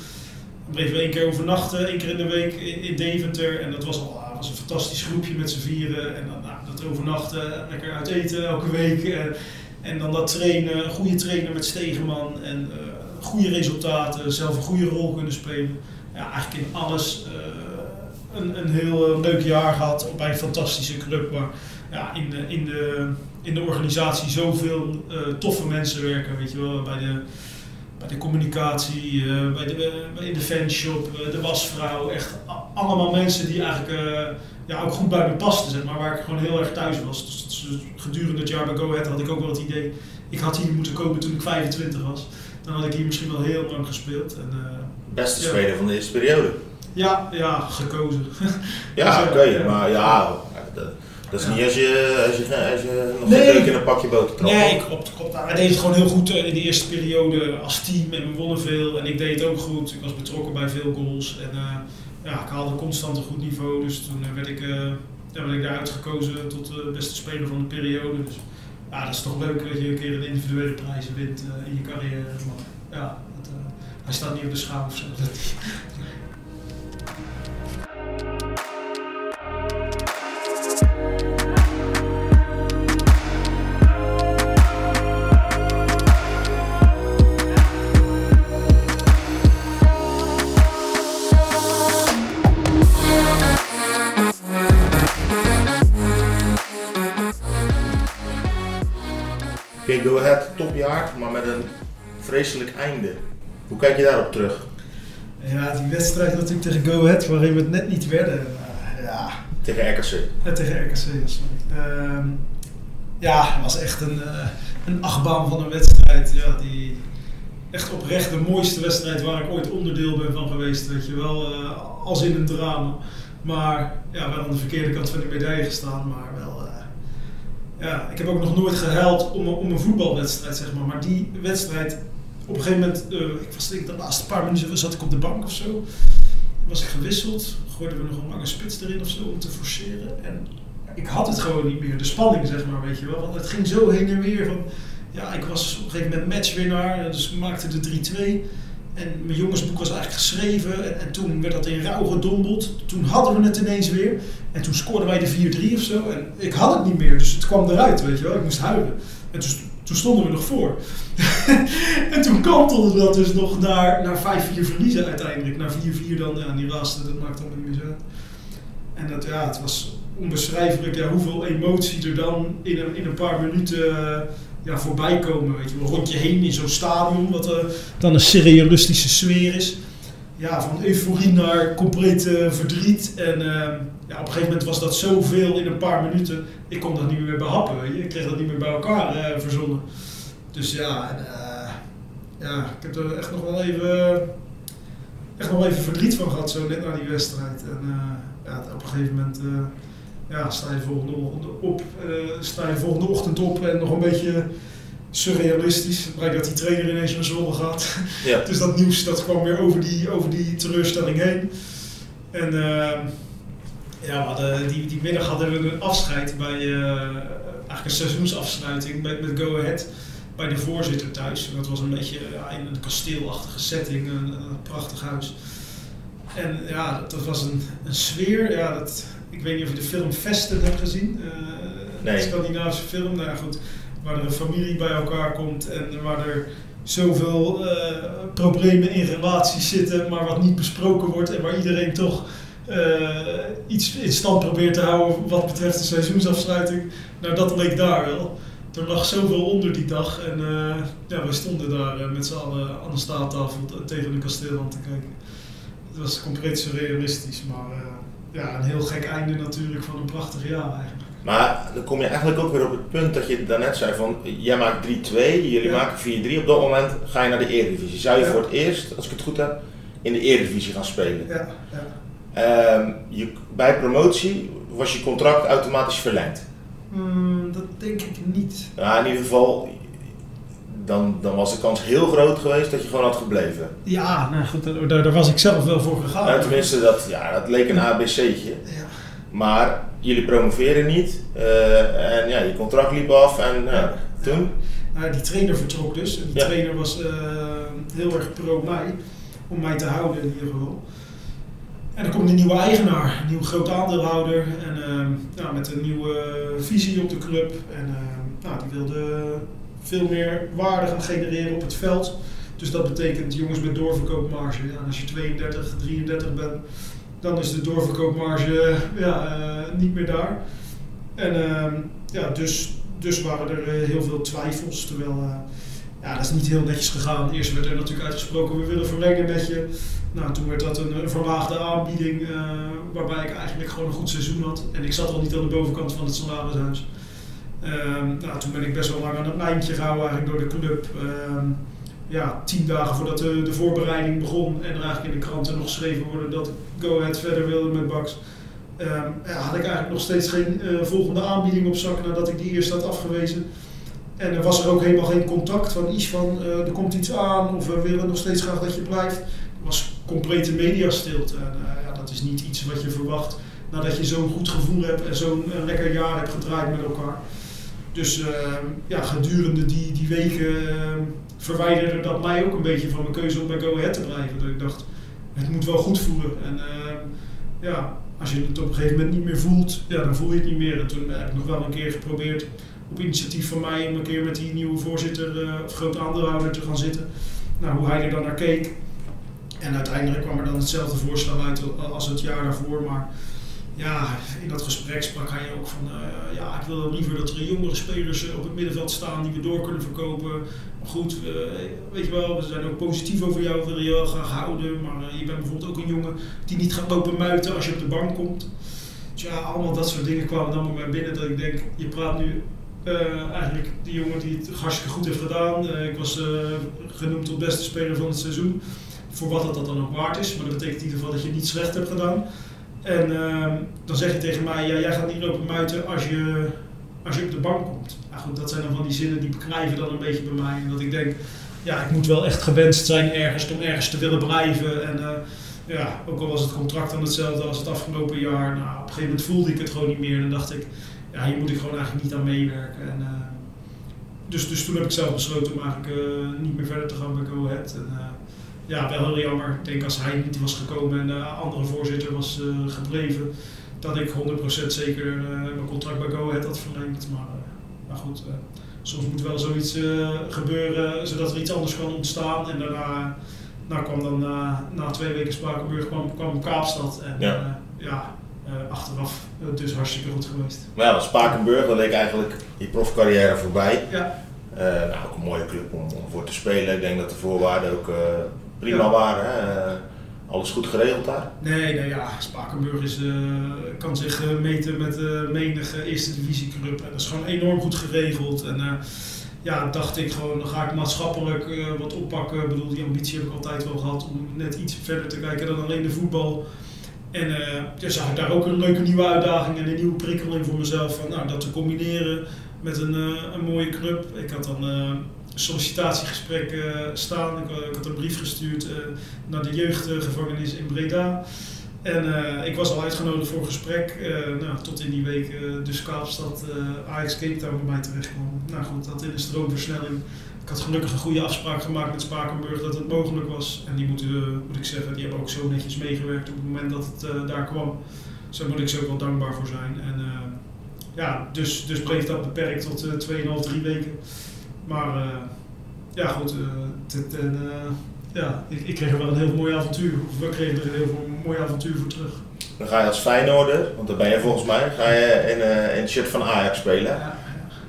We bleven één keer overnachten, één keer in de week in, in Deventer. En dat was al was een fantastisch groepje met z'n vieren. En dan nou, dat overnachten, lekker uit eten elke week. En, en dan dat trainen, goede trainer met Stegeman. En uh, goede resultaten, zelf een goede rol kunnen spelen. Ja, eigenlijk in alles uh, een, een heel uh, leuk jaar gehad bij een fantastische club. Maar ja, in, de, in, de, in de organisatie zoveel toffe mensen werken, weet je wel. Bij de, bij de communicatie, bij, de, bij de fanshop, de wasvrouw. Echt allemaal mensen die eigenlijk uh, ja, ook goed bij me pasten, zeg maar, waar ik gewoon heel erg thuis was. Dus, dus, gedurende het jaar bij Go Ahead had ik ook wel het idee, ik had hier moeten komen toen ik 25 was. Dan had ik hier misschien wel heel lang gespeeld. En, Beste ja. speler van de eerste periode. Ja, ja, gekozen. ja, oké, okay, maar ja, dat is niet als je, als je, als je nog nee. een in een pakje boter trok. Nee, klopt, klopt. Wij deden het gewoon heel goed in de eerste periode als team en we wonnen veel. En ik deed het ook goed. Ik was betrokken bij veel goals. En uh, ja, ik haalde constant een goed niveau. Dus toen werd ik, werd ik daar uitgekozen tot de beste speler van de periode. Dus ja, dat is toch leuk dat je een keer een individuele prijs wint uh, in je carrière. Maar ja, dat, hij staat niet op de schaal of zo. Go Ahead topjaar, maar met een vreselijk einde. Hoe kijk je daarop terug? Ja, die wedstrijd natuurlijk tegen Go Ahead, waarin we het net niet werden. Uh, ja. Tegen RKC? Ja, tegen RKC, sorry. Uh, ja, het was echt een, uh, een achtbaan van een wedstrijd. Ja, die echt oprecht de mooiste wedstrijd waar ik ooit onderdeel ben van geweest. Weet je wel, uh, als in een drama. Maar ja, wel aan de verkeerde kant van de medaille gestaan, maar wel ja, ik heb ook nog nooit gehuild om, om een voetbalwedstrijd, zeg maar. Maar die wedstrijd, op een gegeven moment, uh, ik was denk ik de laatste paar minuten zat ik op de bank of zo. Was ik gewisseld, gooiden we nog een lange spits erin of zo om te forceren. En ik had het gewoon niet meer, de spanning zeg maar, weet je wel. Want het ging zo heen en weer van, ja, ik was op een gegeven moment matchwinnaar, dus we maakten de 3-2. En mijn jongensboek was eigenlijk geschreven en, en, toen werd dat in rouw gedompeld. Toen hadden we het ineens weer en toen scoorden wij de 4-3 of zo. En ik had het niet meer, dus het kwam eruit, weet je wel. Ik moest huilen. En toen, toen stonden we nog voor. en toen kantelde dat dus nog naar, naar 5-4 verliezen uiteindelijk. Naar 4-4 dan, ja, die laatste, dat maakt allemaal niet meer zo uit. En dat, ja, het was onbeschrijfelijk ja, hoeveel emotie er dan in een, in een paar minuten ja, voorbij komen. Weet je wel, rond je heen in zo'n stadion, wat uh, dan een surrealistische sfeer is. Ja, van euforie naar complete verdriet. En uh, ja, op een gegeven moment was dat zoveel in een paar minuten. Ik kon dat niet meer behappen. Weet je? Ik kreeg dat niet meer bij elkaar verzonnen. Dus ja, ja, ik heb er echt nog wel even, echt nog wel even verdriet van gehad, zo net na die wedstrijd. En ja, op een gegeven moment ja, sta je volgende op, uh, sta je volgende ochtend op en nog een beetje surrealistisch. Het blijkt dat die trainer ineens naar zolder gaat. Ja. dus dat nieuws dat kwam weer over die, over die teleurstelling heen. En uh, ja, die, die middag hadden we een afscheid bij uh, eigenlijk een seizoensafsluiting met, met Go Ahead bij de voorzitter thuis. Dat was een beetje ja, in een kasteelachtige setting, een, een prachtig huis. En ja, dat, was een, een sfeer. Ja, dat, ik weet niet of je de film Vesten hebt gezien. Uh, nee. Een Scandinavische film. Nou goed, waar er een familie bij elkaar komt en waar er zoveel uh, problemen in relaties zitten, maar wat niet besproken wordt en waar iedereen toch uh, iets in stand probeert te houden wat betreft de seizoensafsluiting. Nou, dat leek daar wel. Er lag zoveel onder die dag en uh, ja, we stonden daar met z'n allen aan de staattafel tegen een kasteel aan te kijken. Het was compleet surrealistisch, maar ja, een heel gek einde natuurlijk van een prachtig jaar eigenlijk. Maar dan kom je eigenlijk ook weer op het punt dat je daarnet zei van, jij maakt 3-2, jullie maken 4-3. Op dat moment ga je naar de Eredivisie. Zou je voor het eerst, als ik het goed heb, in de Eredivisie gaan spelen? Ja. ja. Um, je, bij promotie was je contract automatisch verlengd? Mm, dat denk ik niet. Ja, in ieder geval, dan, dan was de kans heel groot geweest dat je gewoon had gebleven. Ja, nou goed, daar, daar was ik zelf wel voor gegaan. Nou, tenminste, dat, ja, dat leek een ABC'tje. Ja. Maar jullie promoveren niet uh, en ja, je contract liep af en ja, toen? Nou, die trainer vertrok dus. En die trainer was uh, heel erg pro mij, om mij te houden in ieder geval. En er komt een nieuwe eigenaar, een nieuwe groot aandeelhouder en nou, met een nieuwe visie op de club. En nou, die wilde veel meer waarde gaan genereren op het veld. Dus dat betekent jongens met doorverkoopmarge. Ja, als je 32, 33 bent, dan is de doorverkoopmarge ja, uh, niet meer daar. En uh, ja, dus, dus waren er uh, heel veel twijfels. Terwijl, uh, ja, dat is niet heel netjes gegaan. Eerst werd er natuurlijk uitgesproken, we willen verlengen met je. Nou, toen werd dat een, een aanbieding, waarbij ik eigenlijk gewoon een goed seizoen had. En ik zat al niet aan de bovenkant van het salarishuis. Ehm, nou, toen ben ik best wel lang aan het lijntje gehouden eigenlijk door de club. Ehm, ja, tien dagen voordat de, de voorbereiding begon en er eigenlijk in de kranten nog geschreven worden dat Go Ahead verder wilde met Bax, um, ja, had ik eigenlijk nog steeds geen uh, volgende aanbieding op zak nadat ik die eerst had afgewezen. En er was er ook helemaal geen contact van iets van uh, er komt iets aan of we willen nog steeds graag dat je blijft. Er was complete mediastilte. En uh, ja, dat is niet iets wat je verwacht nadat je zo'n goed gevoel hebt en zo'n lekker jaar hebt gedraaid met elkaar. Dus ehm, ja, gedurende die, die weken ehm, verwijderde dat mij ook een beetje van mijn keuze om bij Go Ahead te blijven. Dat ik dacht, het moet wel goed voelen. En ehm, ja, als je het op een gegeven moment niet meer voelt, ja, dan voel je het niet meer. En toen heb ik nog wel een keer geprobeerd, op initiatief van mij, om een keer met die nieuwe voorzitter uh, of grote aandeelhouder te gaan zitten. Nou, hoe hij er dan naar keek. En uiteindelijk kwam er dan hetzelfde voorstel uit als het jaar daarvoor. Maar ja, in dat gesprek sprak hij ook van, uh, ja, ik wil liever dat er jongere spelers op het middenveld staan die we door kunnen verkopen. Maar goed, weet je wel, we zijn ook positief over jou, willen je wel graag houden. Maar uh, je bent bijvoorbeeld ook een jongen die niet gaat lopen muiten als je op de bank komt. Dus ja, allemaal dat soort dingen kwamen dan bij mij binnen dat ik denk, je praat nu eigenlijk die jongen die het hartstikke goed heeft gedaan. ik was genoemd tot beste speler van het seizoen. Voor wat dat, dat dan ook waard is, maar dat betekent in ieder geval dat je niet slecht hebt gedaan. En uh, dan zeg je tegen mij, ja, jij gaat niet lopen muiten als je, als je op de bank komt. Nou goed, dat zijn dan van die zinnen die bekrijven dan een beetje bij mij. En dat ik denk, ja, ik moet wel echt gewenst zijn ergens om ergens te willen blijven. En uh, ja, ook al was het contract dan hetzelfde als het afgelopen jaar. Nou, op een gegeven moment voelde ik het gewoon niet meer. En dan dacht ik, ja, hier moet ik gewoon eigenlijk niet aan meewerken. En, uh, dus, dus toen heb ik zelf besloten om eigenlijk uh, niet meer verder te gaan bij Go Ahead. En, ja, wel heel jammer. Ik denk als hij niet was gekomen en de andere voorzitter was uh, gebleven, dat ik 100% zeker uh, mijn contract bij Go Ahead had verlengd. Maar, maar goed, soms moet wel zoiets gebeuren zodat er iets anders kan ontstaan. En daarna nou kwam dan na twee weken Spakenburg kwam, kwam Kaapstad. En ja, ja achteraf dus hartstikke goed geweest. Maar ja, Spakenburg, dan leek eigenlijk je profcarrière voorbij. Ja. nou, ook een mooie club om, om, voor te spelen. Ik denk dat de voorwaarden ook prima waren. Hè? Alles goed geregeld daar? Nee, nee ja, Spakenburg is, uh, kan zich uh, meten met uh, menige eerste divisieclub. En dat is gewoon enorm goed geregeld. En ja, dacht ik gewoon, dan ga ik maatschappelijk wat oppakken. Ik bedoel, die ambitie heb ik altijd wel gehad om net iets verder te kijken dan alleen de voetbal. En ja, zag ik daar ook een leuke nieuwe uitdaging en een nieuwe prikkeling voor mezelf. Van, nou, dat te combineren met een, een mooie club. Ik had dan sollicitatiegesprek uh, staan. Ik, had een brief gestuurd naar de jeugdgevangenis in Breda. En eh, ik was al uitgenodigd voor een gesprek, nou, tot in die week dus Kaapstad Ajax Cape Town bij mij terecht kwam. Nou goed, dat in de stroomversnelling. Ik had gelukkig een goede afspraak gemaakt met Spakenburg dat het mogelijk was. En die moeten, moet ik zeggen, die hebben ook zo netjes meegewerkt op het moment dat het daar kwam. Dus daar moet ik ze ook wel dankbaar voor zijn. En ja, dus, dus bleef dat beperkt tot 2,5, 3 weken. Maar ja goed, ten, ja, ik, ik, kreeg er wel een heel mooi avontuur. We kregen er een heel mooi avontuur voor terug. Dan ga je als Feyenoorder, want daar ben je volgens mij, ga je in, uh, in het shirt van Ajax spelen. Ja,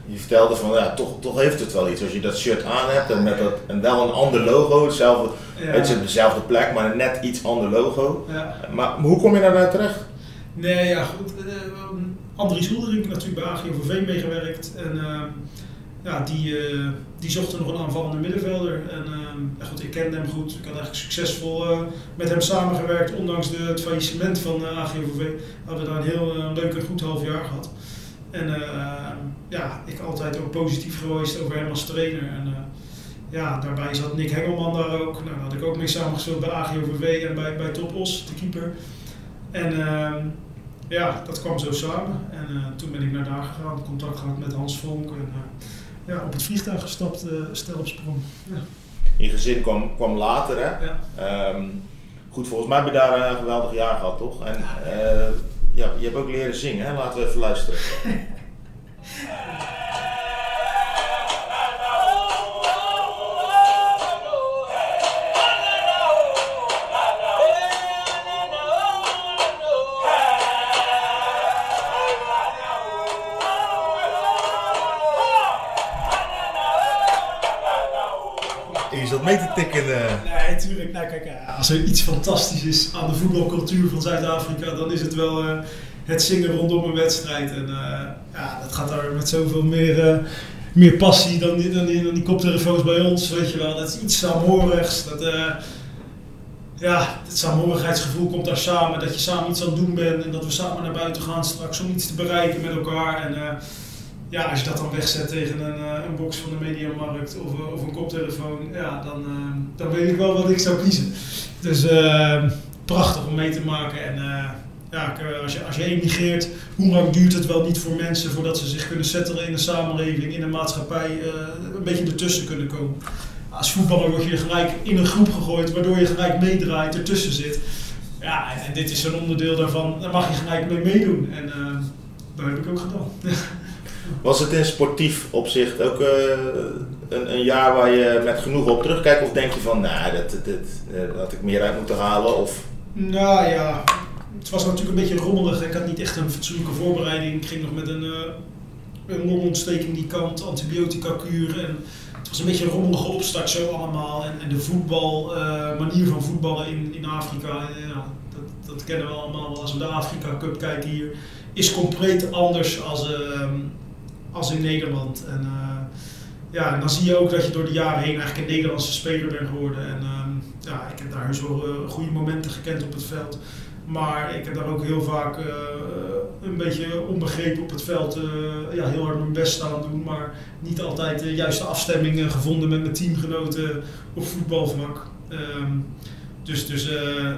Je vertelde van ja, toch, toch heeft het wel iets als je dat shirt aan hebt en, met dat, en wel een ander logo, hetzelfde, het is dezelfde plek, maar een net iets ander logo. Maar, hoe kom je daar nou terecht? Nee, ja goed. Uh, Andries Hoelderink natuurlijk bij AGOVV meegewerkt. En, uh, ja, die, uh, die zochten nog een aanvallende middenvelder. En uh, goed, ik kende hem goed. Ik had eigenlijk succesvol met hem samengewerkt, ondanks de, het faillissement van AGOVV. Hadden we daar een heel leuk en goed half jaar gehad. En ja, ik altijd ook positief geweest over hem als trainer. En ja, daarbij zat Nick Hengelman daar ook. Nou, daar had ik ook mee samengespeeld bij AGOVV en bij, bij Topos, de keeper. En ehm, ja, dat kwam zo samen. En toen ben ik naar daar gegaan, contact gehad met Hans Vonk. En, ja, op het vliegtuig gestapt, uh, stel op sprong. Ja. Je gezin kwam, kwam later, hè? Ja. Um, goed, volgens mij heb je daar een geweldig jaar gehad, toch? En ja, je hebt ook leren zingen, hè? Laten we even luisteren. tikken. Nee, tuurlijk. Nou, kijk, eh, als er iets fantastisch is aan de voetbalcultuur van Zuid-Afrika, dan is het wel uh, het zingen rondom een wedstrijd. En ja, dat gaat daar met zoveel meer, meer passie dan die, dan, die, dan die koptelefoons bij ons. Weet je wel, dat is iets saamhorigs. Dat, ja, het saamhorigheidsgevoel komt daar samen. Dat je samen iets aan het doen bent en dat we samen naar buiten gaan straks om iets te bereiken met elkaar. En, ja, als je dat dan wegzet tegen een, uh, een box van de mediamarkt of, uh, of een koptelefoon, ja, dan, uh, dan weet ik wel wat ik zou kiezen. Dus prachtig om mee te maken. En ja, als je, als je emigreert, hoe lang duurt het wel niet voor mensen voordat ze zich kunnen settelen in de samenleving, in de maatschappij, een beetje ertussen kunnen komen. Als voetballer word je gelijk in een groep gegooid, waardoor je gelijk meedraait, ertussen zit. Ja, en, en dit is een onderdeel daarvan, daar mag je gelijk mee meedoen. En dat heb ik ook gedaan. Was het in sportief opzicht ook uh, een, een, jaar waar je met genoeg op terugkijkt? Of denk je van, nou, dat, dat, dat had ik meer uit moeten halen? Of? Nou ja, het was natuurlijk een beetje rommelig. Ik had niet echt een fatsoenlijke voorbereiding. Ik ging nog met een, uh, een longontsteking die kant, antibiotica kuren. En het was een beetje een rommelige opstart zo allemaal. En, de voetbal, manier van voetballen in, in Afrika, ja, dat, dat kennen we allemaal als we de Afrika Cup kijken hier. Is compleet anders als, ehm, als in Nederland. En uh, ja, dan zie je ook dat je door de jaren heen eigenlijk een Nederlandse speler bent geworden. En uh, ja, ik heb daar heus wel uh, goede momenten gekend op het veld. Maar ik heb daar ook heel vaak uh, een beetje onbegrepen op het veld ja, heel hard mijn best staan doen. Maar niet altijd de juiste afstemming gevonden met mijn teamgenoten op voetbalvlak. Um, dus, dus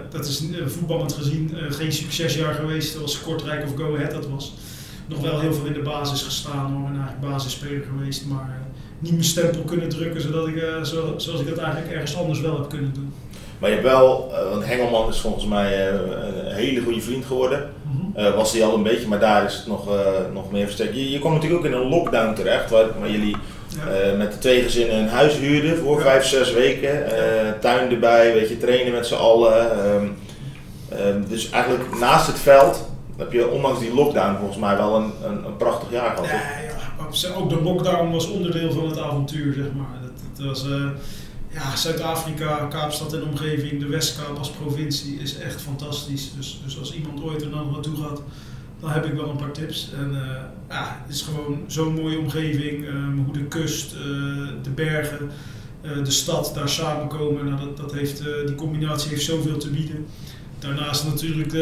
dat is voetballend gezien geen succesjaar geweest zoals Kortrijk of Go Ahead dat was nog wel heel veel in de basis gestaan hoor. En eigenlijk basisspeler geweest, maar uh, niet mijn stempel kunnen drukken zodat ik, zo, zoals ik dat eigenlijk ergens anders wel heb kunnen doen. Maar je hebt wel, uh, want Hengelman is volgens mij een hele goede vriend geworden. Mm -hmm. was hij al een beetje, maar daar is het nog, nog meer versterkt. Je, je kwam natuurlijk ook in een lockdown terecht, waar, waar jullie ja. met de twee gezinnen een huis huurden voor ja. vijf, zes weken. tuin erbij, weet je, trainen met z'n allen. Um, um, dus eigenlijk naast het veld heb je ondanks die lockdown volgens mij wel een, een, een prachtig jaar gehad. Ja, ja, ook de lockdown was onderdeel van het avontuur, zeg maar. Dat, was, uh, ja, Zuid-Afrika, Kaapstad en omgeving, de Westkaap als provincie is echt fantastisch. Dus, dus als iemand ooit er dan naartoe gaat, dan heb ik wel een paar tips. En uh, ja, het is gewoon zo'n mooie omgeving, um, hoe de kust, uh, de bergen, de stad daar samenkomen. Nou, dat, dat heeft, die combinatie heeft zoveel te bieden. Daarnaast natuurlijk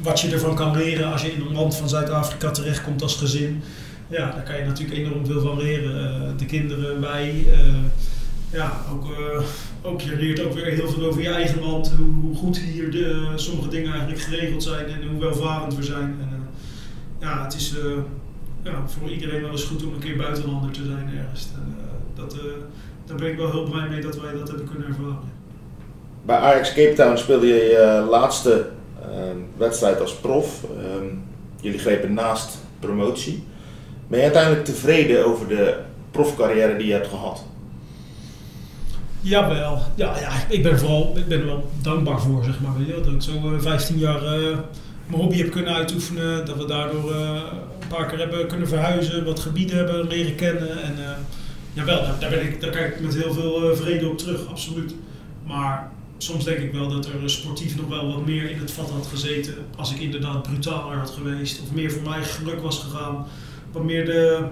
wat je ervan kan leren als je in een land van Zuid-Afrika terechtkomt als gezin. Ja, daar kan je natuurlijk enorm veel van leren. Uh, de kinderen, wij, uh, ja, ook uh, ook, je leert ook weer heel veel over je eigen land. Hoe, goed hier de, sommige dingen eigenlijk geregeld zijn en hoe welvarend we zijn. En, ja, het is ja, voor iedereen wel eens goed om een keer buitenlander te zijn ergens. En, dat, daar ben ik wel heel blij mee dat wij dat hebben kunnen ervaren. Bij Ajax Cape Town speelde je je laatste wedstrijd als prof. Ehm, jullie grepen naast promotie. Ben je uiteindelijk tevreden over de profcarrière die je hebt gehad? Jawel. Ja, ja, ik ben vooral ik ben er wel dankbaar voor, zeg maar. Dat ik zo 15 eh, jaar uh, mijn hobby heb kunnen uitoefenen. Dat we daardoor uh, een paar keer hebben kunnen verhuizen, wat gebieden hebben leren kennen. En jawel, daar, daar, ben ik, daar kijk ik met heel veel vrede op terug, absoluut. Maar soms denk ik wel dat er sportief nog wel wat meer in het vat had gezeten. Als ik inderdaad brutaler had geweest. Of meer voor mij geluk was gegaan. Wat meer de...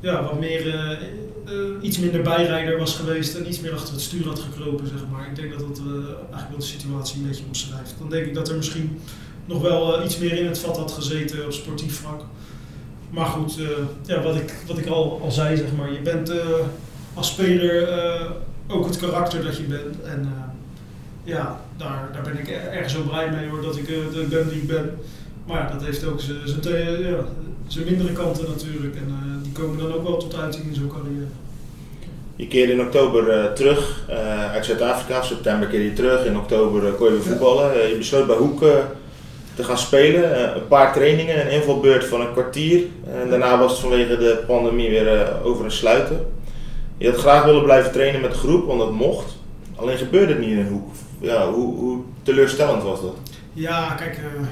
Ja, wat meer... Uh, iets minder bijrijder was geweest en iets meer achter het stuur had gekropen, zeg maar. Ik denk dat dat eigenlijk wel de situatie een beetje omschrijft. Dan denk ik dat er misschien nog wel iets meer in het vat had gezeten op sportief vlak. Maar goed, ja, wat, ik, wat ik al, al zei, zeg maar. Je bent als speler ook het karakter dat je bent. En ja, daar, daar ben ik erg zo blij mee hoor, dat ik, uh, dat ik ben die ik ben. Maar ja, dat heeft ook zijn ja, mindere kanten natuurlijk. En uh, die komen dan ook wel tot uiting in zo'n carrière. Je keerde in oktober uh, terug uit Zuid-Afrika, september keerde je terug, in oktober kon je weer voetballen. je besloot bij Hoek te gaan spelen, een paar trainingen, een invalbeurt van een kwartier. En daarna was het vanwege de pandemie weer over een sluiten. Je had graag willen blijven trainen met de groep, want dat mocht. Alleen gebeurde het niet in Hoek ja, hoe, teleurstellend was dat? Ja, kijk, uh,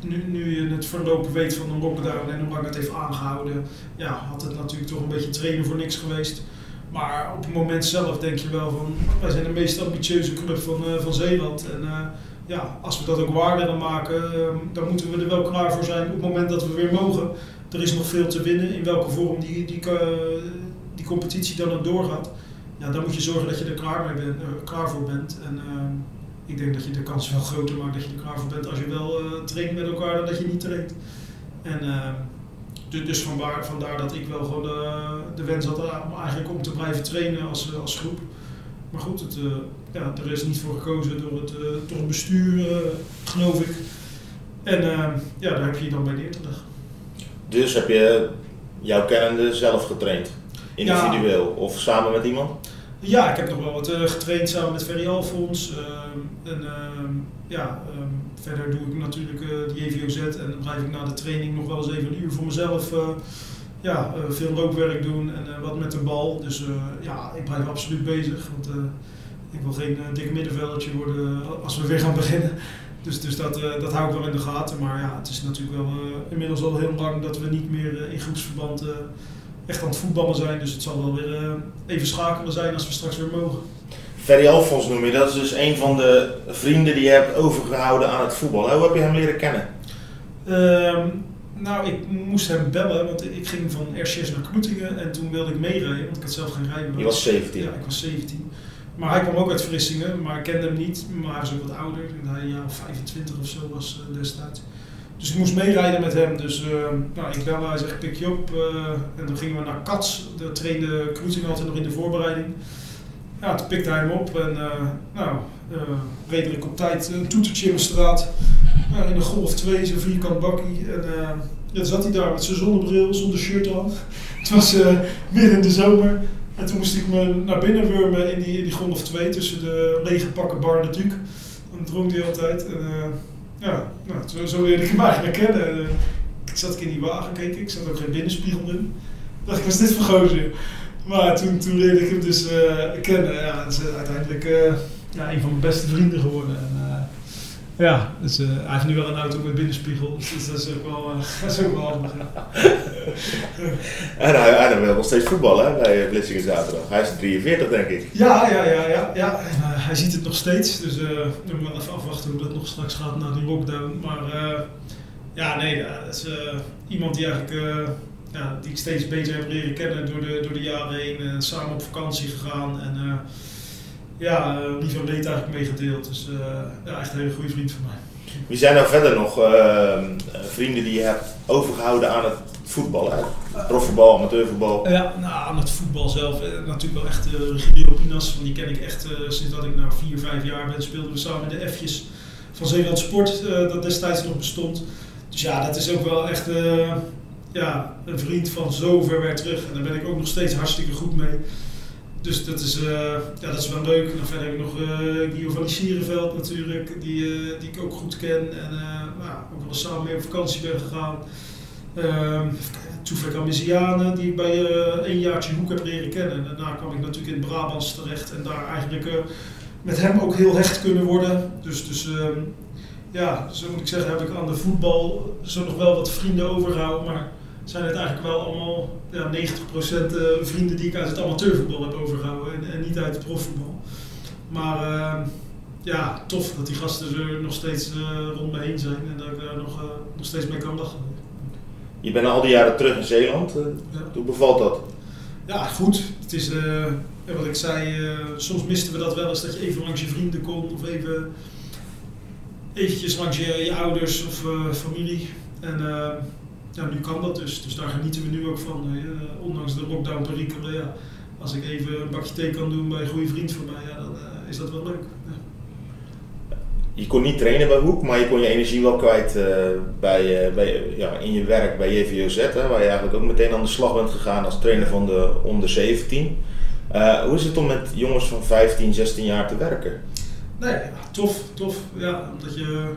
nu, nu je het verlopen weet van de lockdown en hoe lang het heeft aangehouden, ja, had het natuurlijk toch een beetje trainen voor niks geweest. Maar op het moment zelf denk je wel van, wij zijn de meest ambitieuze club van, uh, van Zeeland. En uh, ja, als we dat ook waar willen maken, uh, dan moeten we er wel klaar voor zijn op het moment dat we weer mogen. Er is nog veel te winnen, in welke vorm die, die, die competitie dan ook doorgaat. Ja, dan moet je zorgen dat je er klaar, klaar voor bent. En, ehm, ik denk dat je de kans veel groter maakt dat je er klaar voor bent als je wel uh, traint met elkaar dan dat je niet traint. En uh, dus vandaar, vandaar dat ik wel gewoon de, de wens had eh, om eigenlijk om te blijven trainen als, eh, als groep. Maar goed, het, uh, ja, er is niet voor gekozen door het, door het bestuur, geloof ik. En ja, daar heb je je dan bij neer te leggen. Dus heb je jouw kennende zelf getraind? Individueel of samen met iemand? Ja, ik heb nog wel wat uh, getraind samen met Ferry Alfons. Uh, en uh, ja, ehm, verder doe ik natuurlijk uh, de JVOZ en dan blijf ik na de training nog wel eens even een uur voor mezelf ja, veel loopwerk doen en wat met de bal. Dus ja, ik blijf absoluut bezig. Want ik wil geen dikke middenveldje worden als we weer gaan beginnen. Dus, dus dat, dat hou ik wel in de gaten. Maar ja, het is natuurlijk wel inmiddels al heel lang dat we niet meer in groepsverband echt aan het voetballen zijn. Dus het zal wel weer uh, even schakelen zijn als we straks weer mogen. Ferry Alfons noem je, dat is dus een van de vrienden die je hebt overgehouden aan het voetbal. Hoe heb je hem leren kennen? Uh, nou, ik moest hem bellen, want ik ging van RCS naar Kloetingen en toen wilde ik meerijden, want ik had zelf geen rijbewijs. Je was 17? Ja, ik was 17. Maar hij kwam ook uit Vlissingen, maar ik kende hem niet, maar hij was ook wat ouder. Hij jaar 25 of zo was uh, destijds. Dus ik moest meerijden met hem. Dus uh, nou, ik bel hij zegt pik je op. Uh, en dan gingen we naar Kats. Daar trainde Cruising altijd nog in de voorbereiding. Ja, toen pikte hij hem op en uh, nou, redelijk op tijd een toetertje in de straat. in een Golf 2, zo'n vierkant bakkie. En dan zat hij daar met zijn zonnebril, zonder shirt aan. Het was midden in de zomer. En toen moest ik me naar binnen wurmen in die, die Golf 2 tussen de lege pakken bar en de Duke. Dan dronk hij altijd. En, ja, nou, zo, leerde ik hem eigenlijk kennen. Uh, zat ik in die wagen, keek ik, zat ook geen binnenspiegel in. dacht ik, was dit voor gozer? Maar toen, toen leerde ik hem dus uh, kennen. Ja, het is uh, uiteindelijk ja, een van mijn beste vrienden geworden. En, ja, dus, hij heeft nu wel een auto met binnenspiegel, dus dat is ook wel, dat is ook wel handig. en hij, hij wil nog steeds voetballen bij Blissingen zaterdag. Hij is 43 denk ik. Ja, ja, ja, ja. ja. hij ziet het nog steeds, dus we moeten wel even afwachten hoe dat nog straks gaat na die lockdown. Maar ja, nee, dat is iemand die eigenlijk ja, die ik steeds beter heb leren kennen door de, door de jaren heen. samen op vakantie gegaan en ja, liever leed eigenlijk meegedeeld. Dus ja, echt een hele goede vriend van mij. Wie zijn nou verder nog uh, vrienden die je hebt overgehouden aan het voetbal? Profvoetbal, amateurvoetbal? Ja, nou, aan het voetbal zelf eh, natuurlijk wel echt uh, Regilio Pinas. Want die ken ik echt uh, sinds dat ik nou 4, 5 jaar ben. Speelden we samen in de F'jes van Zeeland Sport, uh, dat destijds nog bestond. Dus ja, dat is ook wel echt ja, een vriend van zo ver weer terug. En daar ben ik ook nog steeds hartstikke goed mee. Dus dat is, ja, dat is wel leuk. En verder heb ik nog Guido van Sierenveld natuurlijk, die, die ik ook goed ken. En nou, ook wel samen mee op vakantie ben gegaan. Uh, Toefek Amisianen, die ik bij een jaartje Hoek heb leren kennen. En daarna kwam ik natuurlijk in Brabants terecht en daar eigenlijk met hem ook heel hecht kunnen worden. Dus, dus uh, ja, zo moet ik zeggen, heb ik aan de voetbal zo nog wel wat vrienden overgehouden. Maar zijn het eigenlijk wel allemaal ja, 90% eh, vrienden die ik uit het amateurvoetbal heb overgehouden en, en niet uit het profvoetbal. Maar ehm, ja, tof dat die gasten er nog steeds rond me heen zijn en dat ik daar nog, nog steeds mee kan lachen. Je bent al die jaren terug in Zeeland. Hoe bevalt dat? Ja, goed. Het is uh, wat ik zei, uh, soms misten we dat wel eens dat je even langs je vrienden kon of even eventjes langs je, je ouders of familie. En ja, nu kan dat dus. Dus daar genieten we nu ook van. ondanks de lockdown perikelen, ja, als ik even een bakje thee kan doen bij een goede vriend van mij, ja, dan is dat wel leuk. Ja je kon niet trainen bij Hoek, maar je kon je energie wel kwijt uh, bij, bij, ja, in je werk bij JVOZ, hè, waar je eigenlijk ook meteen aan de slag bent gegaan als trainer van de onder 17. Uh, eh, hoe is het om met jongens van 15, 16 jaar te werken? Nee, tof, tof. Ja, omdat je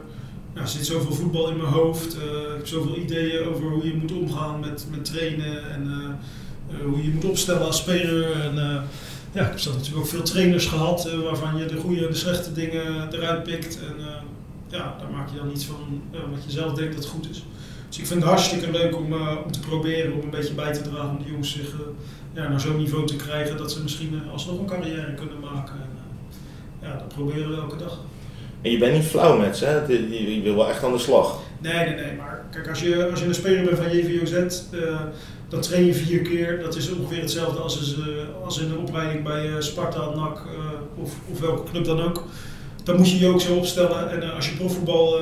ja, er zit zoveel voetbal in mijn hoofd. ik heb zoveel ideeën over hoe je moet omgaan met, met trainen en hoe je moet opstellen als speler. En, ja, ik heb natuurlijk ook veel trainers gehad waarvan je de goede en de slechte dingen eruit pikt. En ja, daar maak je dan iets van wat je zelf denkt dat goed is. Dus ik vind het hartstikke leuk om, om te proberen, om een beetje bij te dragen om de jongens zich ja, naar zo'n niveau te krijgen dat ze misschien alsnog een carrière kunnen maken. En, ja, dat proberen we elke dag. En je bent niet flauw met ze, hè? Je, wil wel echt aan de slag. Nee, nee, nee. Maar kijk, als je, als je een speler bent van JVOZ, dan train je vier keer. Dat is ongeveer hetzelfde als, als in een opleiding bij uh, Sparta, NAC of, of welke club dan ook. Dan moet je je ook zo opstellen. En als je profvoetbal,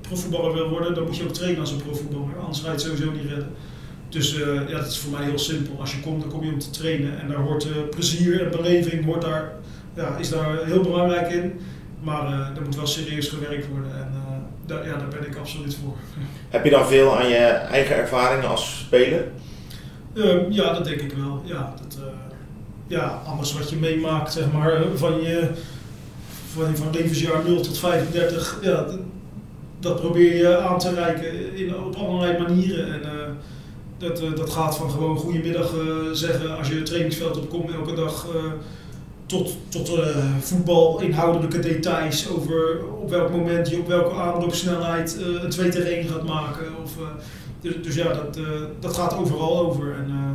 profvoetballer wil worden, dan moet je ook trainen als een profvoetballer. Anders ga je het sowieso niet redden. Dus ja, dat is voor mij heel simpel. Als je komt, dan kom je om te trainen. En daar hoort plezier en beleving hoort daar, ja, is daar heel belangrijk in. Maar er moet wel serieus gewerkt worden. En, daar, ja, daar ben ik absoluut voor. Heb je dan veel aan je eigen ervaringen als speler? Uh, ja, dat denk ik wel. Ja, dat, uh, ja, alles wat je meemaakt, zeg maar, eh, van je van, van levensjaar 0 tot 35, ja, dat, dat probeer je aan te reiken in, op allerlei manieren. En uh, dat, dat gaat van gewoon goedemiddag zeggen als je het trainingsveld opkomt elke dag, tot, tot voetbal, inhoudelijke details over op welk moment je op welke aanloopsnelheid een 2 tegen 1 gaat maken. Of, dus, dus ja, dat, uh, dat gaat overal over. En uh,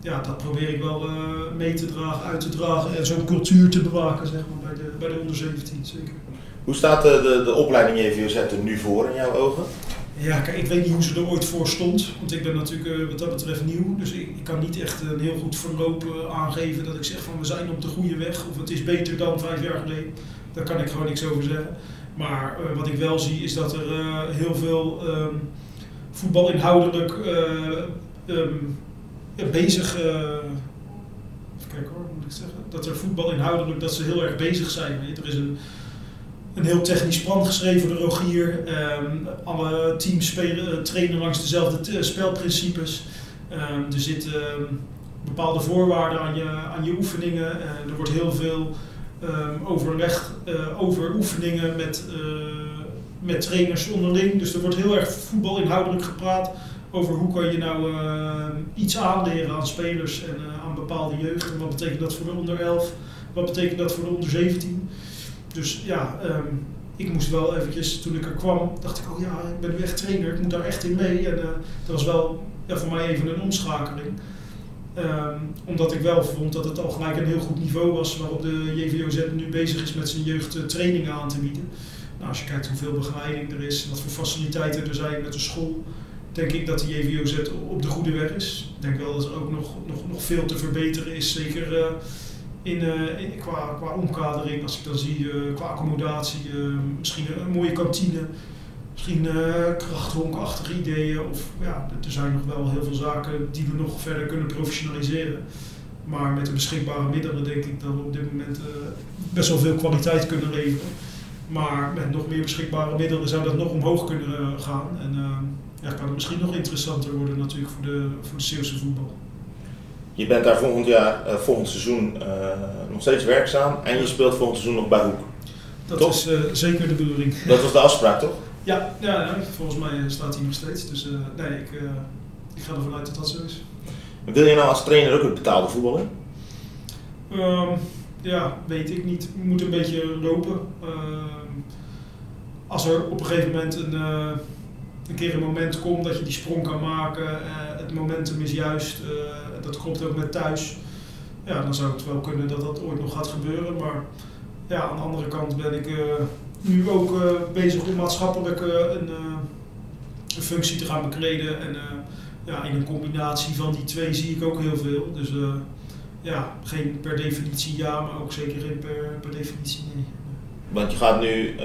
ja, dat probeer ik wel uh, mee te dragen, uit te dragen en zo'n cultuur te bewaken zeg maar, bij, de, bij de onder 17 zeker. Hoe staat de, de, opleiding JVOZ er nu voor in jouw ogen? Ja, kijk, ik weet niet hoe ze er ooit voor stond. Want ik ben natuurlijk wat dat betreft nieuw. Dus ik, kan niet echt een heel goed verloop aangeven dat ik zeg van we zijn op de goede weg. Of het is beter dan vijf jaar geleden. Daar kan ik gewoon niks over zeggen. Maar wat ik wel zie is dat er heel veel... Um, voetbal inhoudelijk uh, um, bezig. Even kijken hoor, moet ik zeggen. Dat er voetbal inhoudelijk dat ze heel erg bezig zijn. Er is een, een heel technisch plan geschreven door Rogier. Um, alle teams eh, trainen langs dezelfde spelprincipes. Um, er zitten bepaalde voorwaarden aan je, aan je oefeningen. er wordt heel veel overleg over oefeningen met met trainers onderling. Dus er wordt heel erg voetbalinhoudelijk gepraat over hoe kan je nou iets aanleren aan spelers en aan bepaalde jeugd. En wat betekent dat voor de onder 11? Wat betekent dat voor de onder 17? Dus ja, um, ik moest wel eventjes, toen ik er kwam, dacht ik, oh ja, ik ben nu echt trainer, ik moet daar echt in mee. En uh, dat was wel ja, voor mij even een omschakeling. Um, omdat ik wel vond dat het al gelijk een heel goed niveau was waarop de JVOZ nu bezig is met zijn jeugd trainingen aan te bieden. Nou, als je kijkt hoeveel begeleiding er is, wat voor faciliteiten er zijn met de school, denk ik dat de JVOZ op de goede weg is. Ik denk wel dat er ook nog, nog, nog veel te verbeteren is, zeker uh, in, uh, in, qua, qua omkadering, als ik dan zie, uh, qua accommodatie, misschien een mooie kantine, misschien krachthonkachtige ideeën. Of ja, er zijn nog wel heel veel zaken die we nog verder kunnen professionaliseren. Maar met de beschikbare middelen denk ik dat we op dit moment best wel veel kwaliteit kunnen leveren. Maar met nog meer beschikbare middelen zou dat nog omhoog kunnen gaan. En uh, kan het misschien nog interessanter worden natuurlijk voor de, voor de Zeeuwse voetbal. Je bent daar volgend jaar, uh, volgend seizoen nog steeds werkzaam en je speelt volgend seizoen nog bij Hoek. Dat is zeker de bedoeling. Dat was de afspraak toch? Ja, ja, volgens mij staat hij nog steeds. Dus nee, ik, ik ga ervan uit dat dat zo is. Wil je nou als trainer ook het betaalde voetbal in? Um, ja, weet ik niet. Moet een beetje lopen. Ehm, als er op een gegeven moment een, een keer een moment komt dat je die sprong kan maken, uh, het momentum is juist, uh, dat klopt ook met thuis. Ja, dan zou het wel kunnen dat dat ooit nog gaat gebeuren. Maar ja, aan de andere kant ben ik nu ook bezig om maatschappelijk een, functie te gaan bekleden. En ja, in een combinatie van die twee zie ik ook heel veel. Dus ja, geen per definitie ja, maar ook zeker geen per, per definitie nee. Want je gaat nu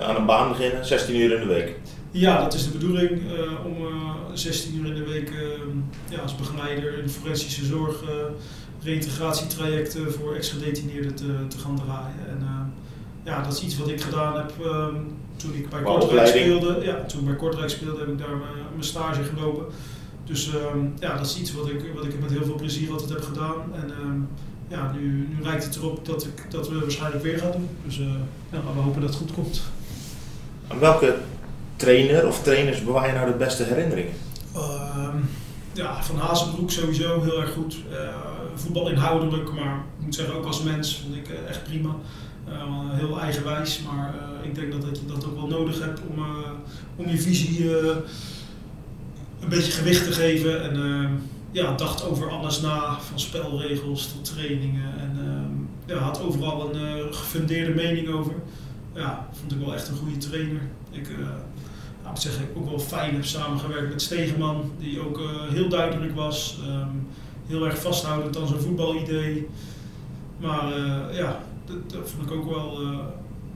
aan een baan beginnen, 16 uur in de week. Ja, dat is de bedoeling uh, om uh, 16 uur in de week ja, als begeleider in forensische zorg reïntegratietrajecten voor ex-gedetineerden te, te gaan draaien. En ja, dat is iets wat ik gedaan heb toen ik bij Kortrijk speelde. Ja, toen ik bij Kortrijk speelde heb ik daar mijn stage gelopen. Dus um, ja, dat is iets wat ik, wat ik met heel veel plezier altijd heb gedaan. En um, ja, nu, nu lijkt het erop dat, ik, dat we waarschijnlijk weer gaan doen. Dus uh, ja, we hopen dat het goed komt. Aan welke trainer of trainers bewaar je nou de beste herinneringen? Um, ja, van Hazenbroek sowieso heel erg goed. Uh, voetbal inhoudelijk, maar ik moet zeggen ook als mens vond ik uh, echt prima. heel eigenwijs, maar ik denk dat, dat je dat ook wel nodig hebt om, om je visie een beetje gewicht te geven. En uh, ja, dacht over alles na, van spelregels tot trainingen. En ja, had overal een gefundeerde mening over. Ja, vond ik wel echt een goede trainer. Ik ja, moet zeggen, ik ook wel fijn heb samengewerkt met Stegeman, die ook heel duidelijk was. Um, heel erg vasthoudend aan zijn voetbalidee. Maar ja, dat, dat, vond ik ook wel,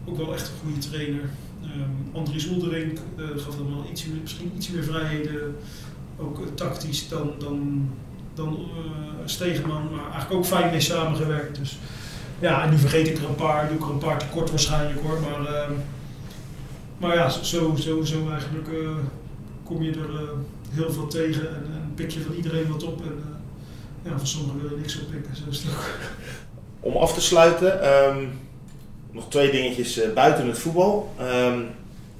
ook wel echt een goede trainer. Um, Andries Oelderink uh, gaf dan wel iets, misschien iets meer vrijheden, ook uh, tactisch dan, dan, dan uh, Stegeman, maar eigenlijk ook fijn mee samengewerkt. Dus ja, en nu vergeet ik er een paar, doe ik er een paar tekort waarschijnlijk hoor, maar, uh, maar ja, zo, zo, zo eigenlijk kom je er heel veel tegen en, en, pik je van iedereen wat op. En, ja, van sommigen wil je niks oppikken, zo is het ook. Om af te sluiten, um nog twee dingetjes buiten het voetbal. Um,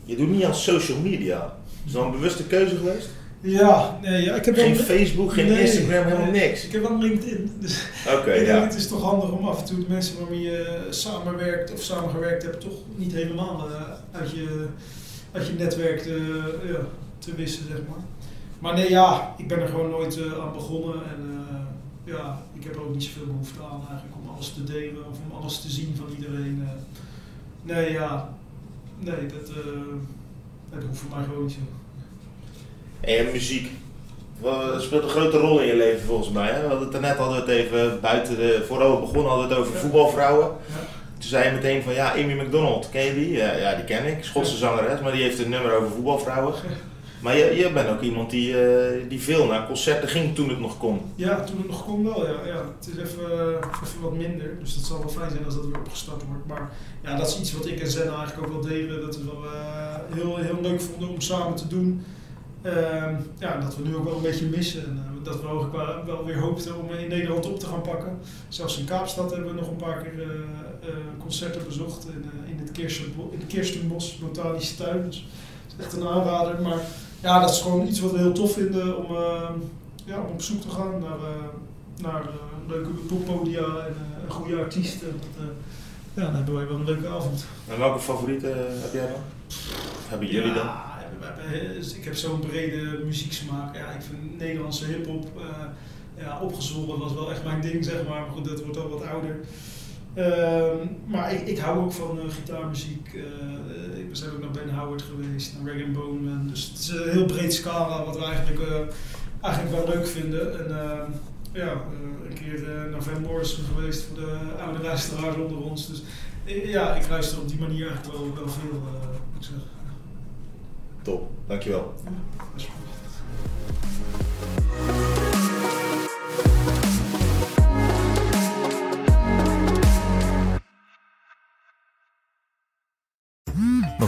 je doet niet aan social media. Is dat een bewuste keuze geweest? Ja, nee, ja, ik heb geen Facebook, geen nee, Instagram, helemaal niks. Ik heb wel LinkedIn. Dus Oké, okay, ja. Het is toch handig om af en toe de mensen waarmee je samenwerkt of samengewerkt hebt, toch niet helemaal uh, uit, je, uit je netwerk te, ja, te wissen, zeg maar. Maar nee, ja, ik ben er gewoon nooit uh, aan begonnen en ja, ik heb er ook niet zoveel behoefte aan eigenlijk om alles te delen of om alles te zien van iedereen. Uh, nee, ja, nee, dat, dat hoeft voor mij gewoon niet zo. En muziek, speelt een grote rol in je leven volgens mij. Hè? We hadden het er net altijd even buiten de, voordat we begonnen hadden we het over voetbalvrouwen. Toen zei je meteen van ja, Amy McDonald, ken je die? Ja, ja die ken ik, Schotse zangeres, maar die heeft een nummer over voetbalvrouwen. Maar je, je bent ook iemand die, uh, die veel naar concerten ging toen het nog kon. Ja, toen het nog kon wel, ja. ja het is even, even wat minder, dus dat zal wel fijn zijn als dat weer opgestart wordt. Maar ja, dat is iets wat ik en Zen eigenlijk ook wel deden. Dat we wel uh, heel, heel leuk vonden om samen te doen. Uh, ja, dat we nu ook wel een beetje missen. En, uh, dat we ook wel, wel weer hoopten om in Nederland op te gaan pakken. Zelfs in Kaapstad hebben we nog een paar keer concerten bezocht. In, in het Kirstenbos, Botanische Tuin. Dus echt een aanrader. Maar ja, dat is gewoon iets wat we heel tof vinden om, uh, ja, om op zoek te gaan naar, uh, naar uh, leuke poppodia en een goede artiest. En dat, ja, dan hebben wij wel een leuke avond. En welke favorieten heb jij dan? hebben jullie dan? Dus ik heb zo'n brede muzieksmaak. Ja, ik vind Nederlandse hip-hop ja, opgezwollen was wel echt mijn ding, zeg maar. Maar goed, dat wordt al wat ouder. Uh, maar ik, ik, hou ook van uh, gitaarmuziek. Uh, ik ben ook naar Ben Howard geweest, naar Rag Bone. Dus het is een heel breed scala wat we eigenlijk, uh, eigenlijk wel leuk vinden. En ehm, ja, een keer naar Van Morrison geweest voor de oude luisteraars onder ons. Dus ja, ik luister op die manier eigenlijk wel, wel veel, moet ik zeggen. と泣き笑。